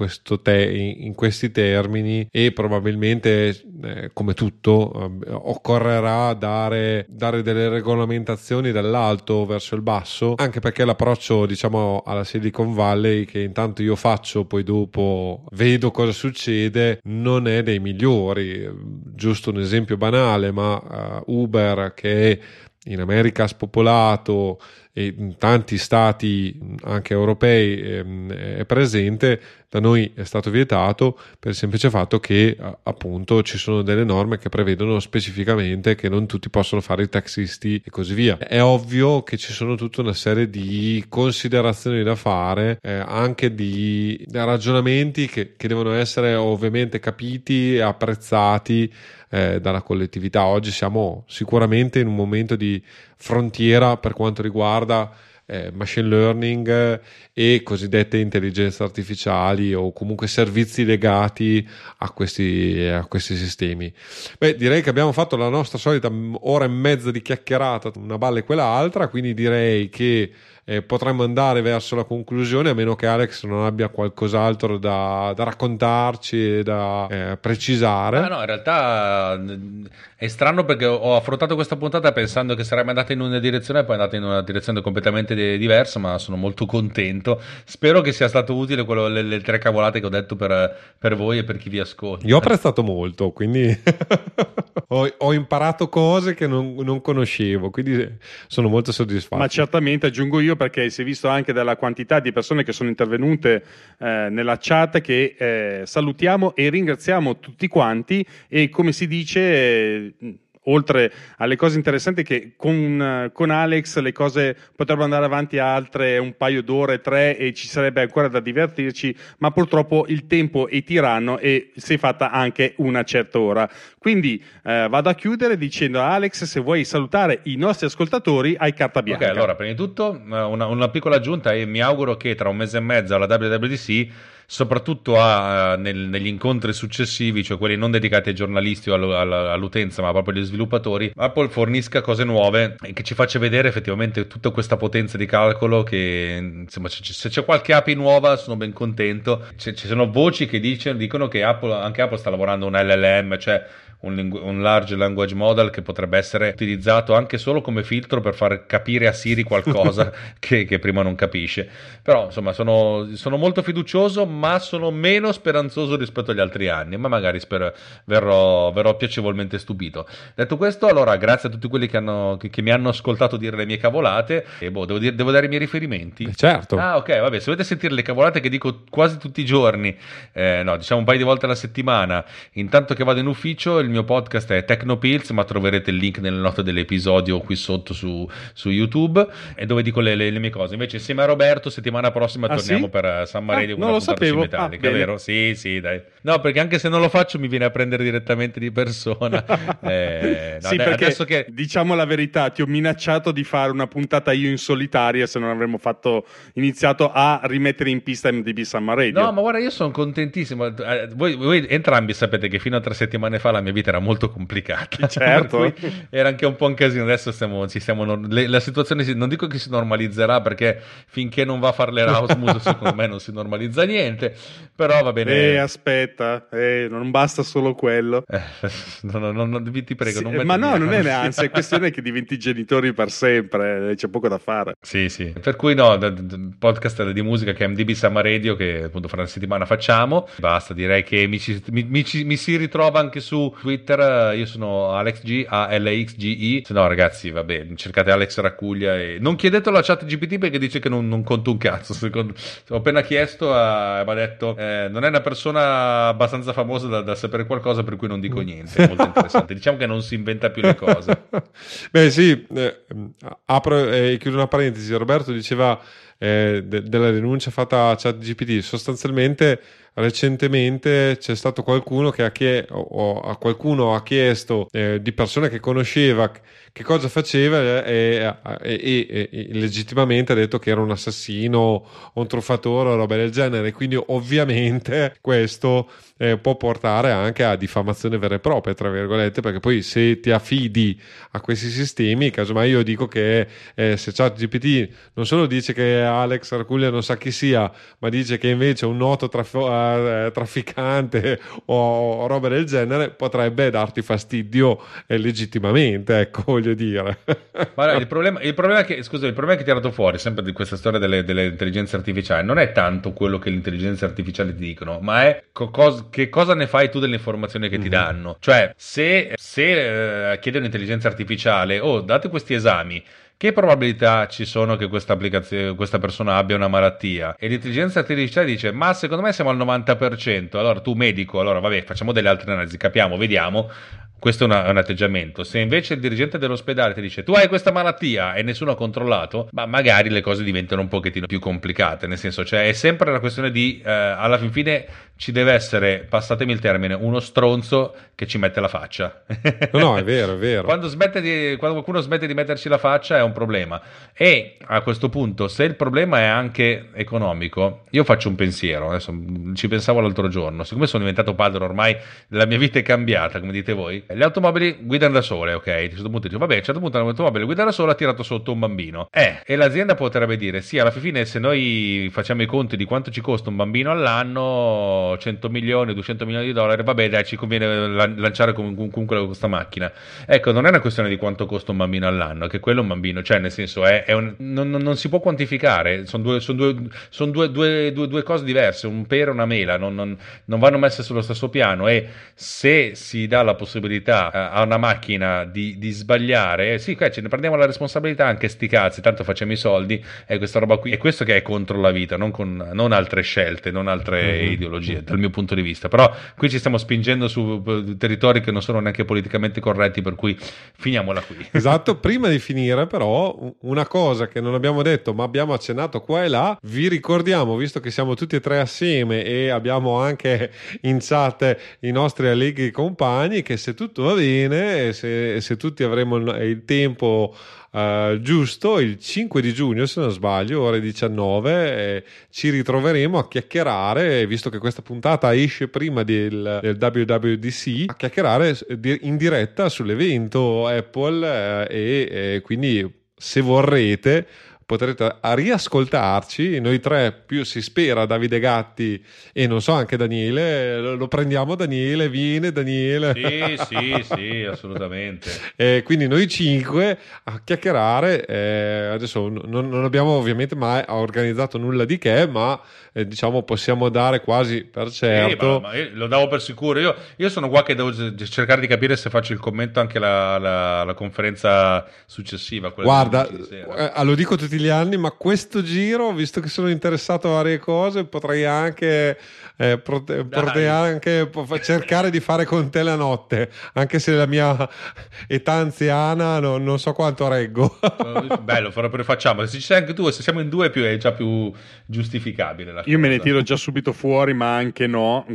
te- in questi termini e probabilmente eh, come tutto eh, occorrerà dare, dare, delle regolamentazioni dall'alto verso il basso anche perché l'approccio diciamo alla Silicon Valley che intanto io faccio poi dopo vedo cosa succede non è dei migliori. Giusto un esempio banale ma uh, Uber che in America spopolato in tanti stati anche europei ehm, è presente, da noi è stato vietato per il semplice fatto che appunto ci sono delle norme che prevedono specificamente che non tutti possono fare i taxisti e così via. È ovvio che ci sono tutta una serie di considerazioni da fare, eh, anche di ragionamenti che, che devono essere ovviamente capiti e apprezzati eh, dalla collettività. Oggi siamo sicuramente in un momento di frontiera per quanto riguarda eh, machine learning e cosiddette intelligenze artificiali o comunque servizi legati a questi, a questi sistemi. Beh, direi che abbiamo fatto la nostra solita ora e mezza di chiacchierata, una balle e quell'altra, quindi direi che eh, potremmo andare verso la conclusione a meno che Alex non abbia qualcos'altro da, da raccontarci da eh, precisare. Ah, no, in realtà è strano perché ho affrontato questa puntata pensando che sarebbe andata in una direzione e poi è andata in una direzione completamente diversa, ma sono molto contento. Spero che sia stato utile quello, le, le, tre cavolate che ho detto per, per, voi e per chi vi ascolta. Io ho apprezzato molto, quindi *laughs* ho, ho, imparato cose che non, non conoscevo, quindi sono molto soddisfatto. Ma certamente aggiungo io perché si è visto anche dalla quantità di persone che sono intervenute eh, nella chat che eh, salutiamo e ringraziamo tutti quanti e come si dice eh, oltre alle cose interessanti che con, con, Alex le cose potrebbero andare avanti altre un paio d'ore, tre e ci sarebbe ancora da divertirci, ma purtroppo il tempo è tiranno e si è fatta anche una certa ora. Quindi eh, vado a chiudere dicendo a Alex se vuoi salutare i nostri ascoltatori hai carta bianca. Ok, allora prima di tutto una, una piccola aggiunta e mi auguro che tra un mese e mezzo alla WWDC soprattutto a, nel, negli incontri successivi, cioè quelli non dedicati ai giornalisti o all'utenza, ma proprio agli sviluppatori, Apple fornisca cose nuove e che ci faccia vedere effettivamente tutta questa potenza di calcolo che insomma se c'è qualche API nuova sono ben contento. ci sono voci che dicono, dicono che Apple, anche Apple sta lavorando un LLM, cioè un, lingu- un, large language model che potrebbe essere utilizzato anche solo come filtro per far capire a Siri qualcosa *laughs* che, che, prima non capisce. Però insomma sono, sono, molto fiducioso, ma sono meno speranzoso rispetto agli altri anni, ma magari spero, verrò, verrò piacevolmente stupito. Detto questo, allora grazie a tutti quelli che, hanno, che, che mi hanno ascoltato dire le mie cavolate e boh, devo, dire, devo dare i miei riferimenti. Eh, certo. Ah ok, vabbè, se volete sentire le cavolate che dico quasi tutti i giorni, eh, no, diciamo un paio di volte alla settimana, intanto che vado in ufficio, il mio podcast è Tecnopills, ma troverete il link nelle note dell'episodio qui sotto su, su YouTube, e dove dico le, le, le, mie cose. Invece, insieme a Roberto, settimana prossima ah, torniamo sì? per eh, San Mario ah, con non lo sapevo. metallica, ah, vero? Sì, sì, dai. No, perché anche se non lo faccio mi viene a prendere direttamente di persona. *laughs* eh, no, sì, dai, perché che... diciamo la verità, ti ho minacciato di fare una puntata io in solitaria se non avremmo fatto iniziato a rimettere in pista MDB Summer Radio. No, ma guarda, io sono contentissimo. Eh, voi, voi entrambi sapete che fino a tre settimane fa la mia vita era molto complicata. *laughs* Certo. era anche un po' un casino. Adesso stiamo, ci stiamo, le, la situazione non dico che si normalizzerà perché finché non va a fare l'Erasmus *laughs* secondo me non si normalizza niente. Però va bene. Eh, aspetta, eh, non basta solo quello. Eh, *laughs* no, no, no, ti prego, sì, non Ma no, non è neanzi, è questione che diventi genitori per sempre, eh, c'è poco da fare. Sì, sì. Per cui no, podcast di musica che è MDB Summer Radio che appunto fra una settimana facciamo. Basta, direi che mi, mi, mi, mi si ritrova anche su Twitter, io sono AlexG, A-L-X-G-I. Se no ragazzi, vabbè, cercate Alex Raccuglia e non chiedetelo alla chat GPT perché dice che non, non conta un cazzo. Secondo... Ho appena chiesto e mi ha detto eh, non è una persona abbastanza famosa da, da, sapere qualcosa per cui non dico niente. È molto interessante. diciamo che non si inventa più le cose. *laughs* Beh sì, eh, apro e eh, chiudo una parentesi. Roberto diceva eh, de- della denuncia fatta a ChatGPT. Sostanzialmente, recentemente c'è stato qualcuno che ha, chie- a qualcuno ha chiesto eh, di persone che conosceva che cosa faceva e, e, e, e, legittimamente ha detto che era un assassino un truffatore o roba del genere. Quindi, ovviamente, *laughs* questo eh, può portare anche a diffamazione vera e propria, tra virgolette, perché poi se ti affidi a questi sistemi, casomai io dico che eh, se ChatGPT non solo dice che Alex Arcuglia non sa chi sia, ma dice che invece un noto traf- uh, trafficante o, roba del genere, potrebbe darti fastidio eh, legittimamente, ecco, *laughs* voglio dire. Guarda, il, problema, il, problema che, scusa, il problema che ti ha tirato fuori, sempre di questa storia delle, delle intelligenze artificiali, non è tanto quello che le intelligenze artificiali ti dicono, ma è co- cosa, che cosa ne fai tu delle informazioni che mm-hmm. ti mhm. danno? Cioè, se, se eh, chiedi un'intelligenza artificiale, oh, date questi esami, che probabilità ci sono che questa, questa, persona abbia una malattia? E l'intelligenza artificiale dice, ma secondo me siamo al 90%, allora tu medico, allora vabbè, facciamo delle altre analisi, capiamo, vediamo, questo è, una, è, un atteggiamento. Se invece il dirigente dell'ospedale ti dice tu hai questa malattia e nessuno ha controllato, ma magari le cose diventano un pochettino più complicate. Nel senso, cioè, è sempre una questione di eh, alla fin fine ci deve essere, passatemi il termine, uno stronzo che ci mette la faccia. no, no, è vero, è vero. quando, di, quando, qualcuno smette di metterci la faccia è un problema. E a questo punto, se il problema è anche economico, io faccio un pensiero, adesso ci pensavo l'altro giorno, siccome sono diventato padre ormai, la mia vita è cambiata, come dite voi, le automobili guidano da sole, ok? A un certo punto dico, vabbè, a un certo punto un'automobile guida da sola ha tirato sotto un bambino. Eh, e l'azienda potrebbe dire, sì, alla fine se noi facciamo i conti di quanto ci costa un bambino all'anno 100 milioni, 200 milioni di dollari, vabbè dai ci conviene lanciare comunque questa macchina. Ecco, non è una questione di quanto costa un bambino all'anno, che quello è un bambino cioè nel senso è, è un, non, non, si può quantificare, sono, due, sono, due, sono due, due, cose diverse, un pere e una mela, non, non, non, vanno messe sullo stesso piano e se si dà la possibilità eh, a una macchina di, di sbagliare, sì, qua ce ne prendiamo la responsabilità anche sti cazzi, tanto facciamo i soldi e questa roba qui, è questo che è contro la vita, non, con, non altre scelte, non altre mm-hmm. ideologie, dal mio punto di vista, però qui ci stiamo spingendo su eh, territori che non sono neanche politicamente corretti, per cui finiamola qui. *laughs* Esatto, prima di finire però una cosa che non abbiamo detto ma abbiamo accennato qua e là, vi ricordiamo, visto che siamo tutti e tre assieme e abbiamo anche in chat i nostri allegri compagni, che se tutto va bene, se, se tutti avremo il tempo Uh, giusto il 5 di giugno se non sbaglio ore 19 eh, ci ritroveremo a chiacchierare visto che questa puntata esce prima del, del WWDC a chiacchierare in diretta sull'evento Apple eh, e eh, quindi se vorrete potrete riascoltarci. Noi tre, più si spera, Davide Gatti e non so, anche Daniele. Lo, prendiamo Daniele, viene Daniele. Sì, sì, sì, assolutamente. *laughs* e quindi noi cinque a chiacchierare. Eh, adesso non, non, abbiamo ovviamente mai organizzato nulla di che, ma eh, diciamo possiamo dare quasi per certo. Sì, ma, ma lo davo per sicuro. Io, io, sono qua che devo cercare di capire se faccio il commento anche alla, alla, alla conferenza successiva. Guarda, eh, lo dico tutti gli anni, ma questo giro, visto che sono interessato a varie cose, potrei anche, eh, prote- potrei anche cercare di fare con te la notte, anche se la mia età anziana no, non so quanto reggo. *laughs* Bello, proprio facciamo. Se ci sei anche tu, se siamo in due è, più, è già più giustificabile. Io cosa. me ne tiro già subito fuori, ma anche no.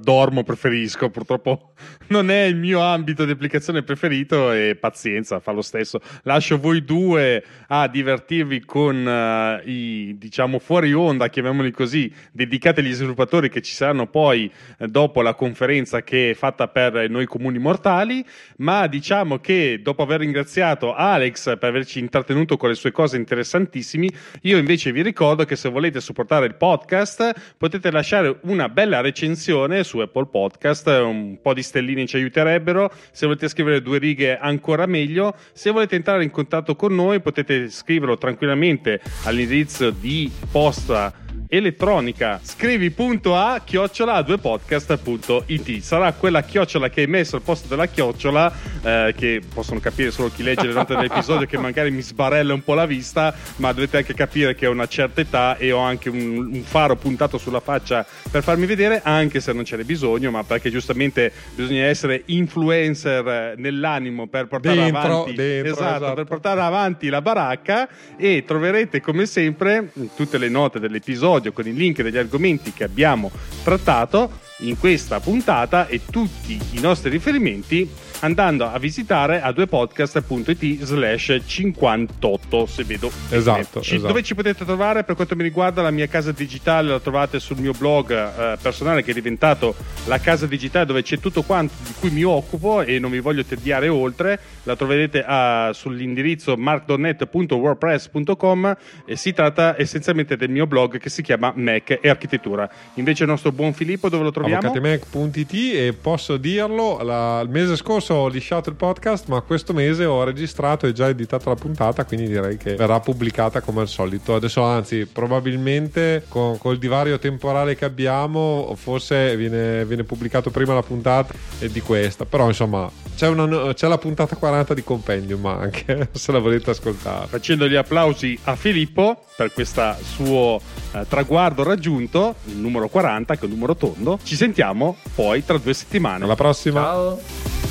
Dormo, preferisco. Purtroppo *laughs* non è il mio ambito di applicazione preferito e pazienza, fa lo stesso. Lascio voi due a divertirvi con uh, i diciamo fuori onda, chiamiamoli così, dedicati agli sviluppatori che ci saranno poi eh, dopo la conferenza che è fatta per noi comuni mortali, ma diciamo che dopo aver ringraziato Alex per averci intrattenuto con le sue cose interessantissime, io invece vi ricordo che se volete supportare il podcast potete lasciare una bella recensione su Apple Podcast, un po' di stelline ci aiuterebbero, se volete scrivere due righe ancora meglio, se volete entrare in contatto con noi potete scriverlo tranquillamente all'indirizzo di posta elettronica. Scrivi.a chiocciola 2podcast.it sarà quella chiocciola che hai messo al posto della chiocciola eh, che possono capire solo chi legge le note dell'episodio che magari mi sbarella un po' la vista ma dovete anche capire che ho una certa età e ho anche un, un faro puntato sulla faccia per farmi vedere anche se non ce n'è bisogno ma perché giustamente bisogna essere influencer eh, nell'animo per portare dentro, avanti. dentro, esatto, esatto. per portare avanti la baracca e troverete come sempre tutte le note dell'episodio episodio con i link degli argomenti che abbiamo trattato in questa puntata e tutti i nostri riferimenti andando a visitare a duepodcast.it slash 58 se vedo esatto, ci, esatto, dove ci potete trovare? Per quanto mi riguarda la mia casa digitale la trovate sul mio blog eh, personale che è diventato la casa digitale dove c'è tutto quanto di cui mi occupo e non vi voglio tediare oltre. La troverete uh, sull'indirizzo markdonet.wordpress.com e si tratta essenzialmente del mio blog che si chiama Mac e architettura. Invece il nostro buon Filippo dove lo troviamo? avvocatemac.it e posso dirlo la, il mese scorso scorso ho lisciato il podcast, ma questo mese ho registrato e già editato la puntata, quindi direi che verrà pubblicata come al solito. Adesso, anzi, probabilmente con, col divario temporale che abbiamo, forse viene, viene pubblicato prima la puntata di questa. Però, insomma, c'è, una, c'è la puntata 40 di Compendium anche, *laughs* se la volete ascoltare. Facendo gli applausi a Filippo per questo suo eh, traguardo raggiunto, il numero 40, che è un numero tondo. Ci sentiamo poi tra due settimane. Alla prossima. Ciao.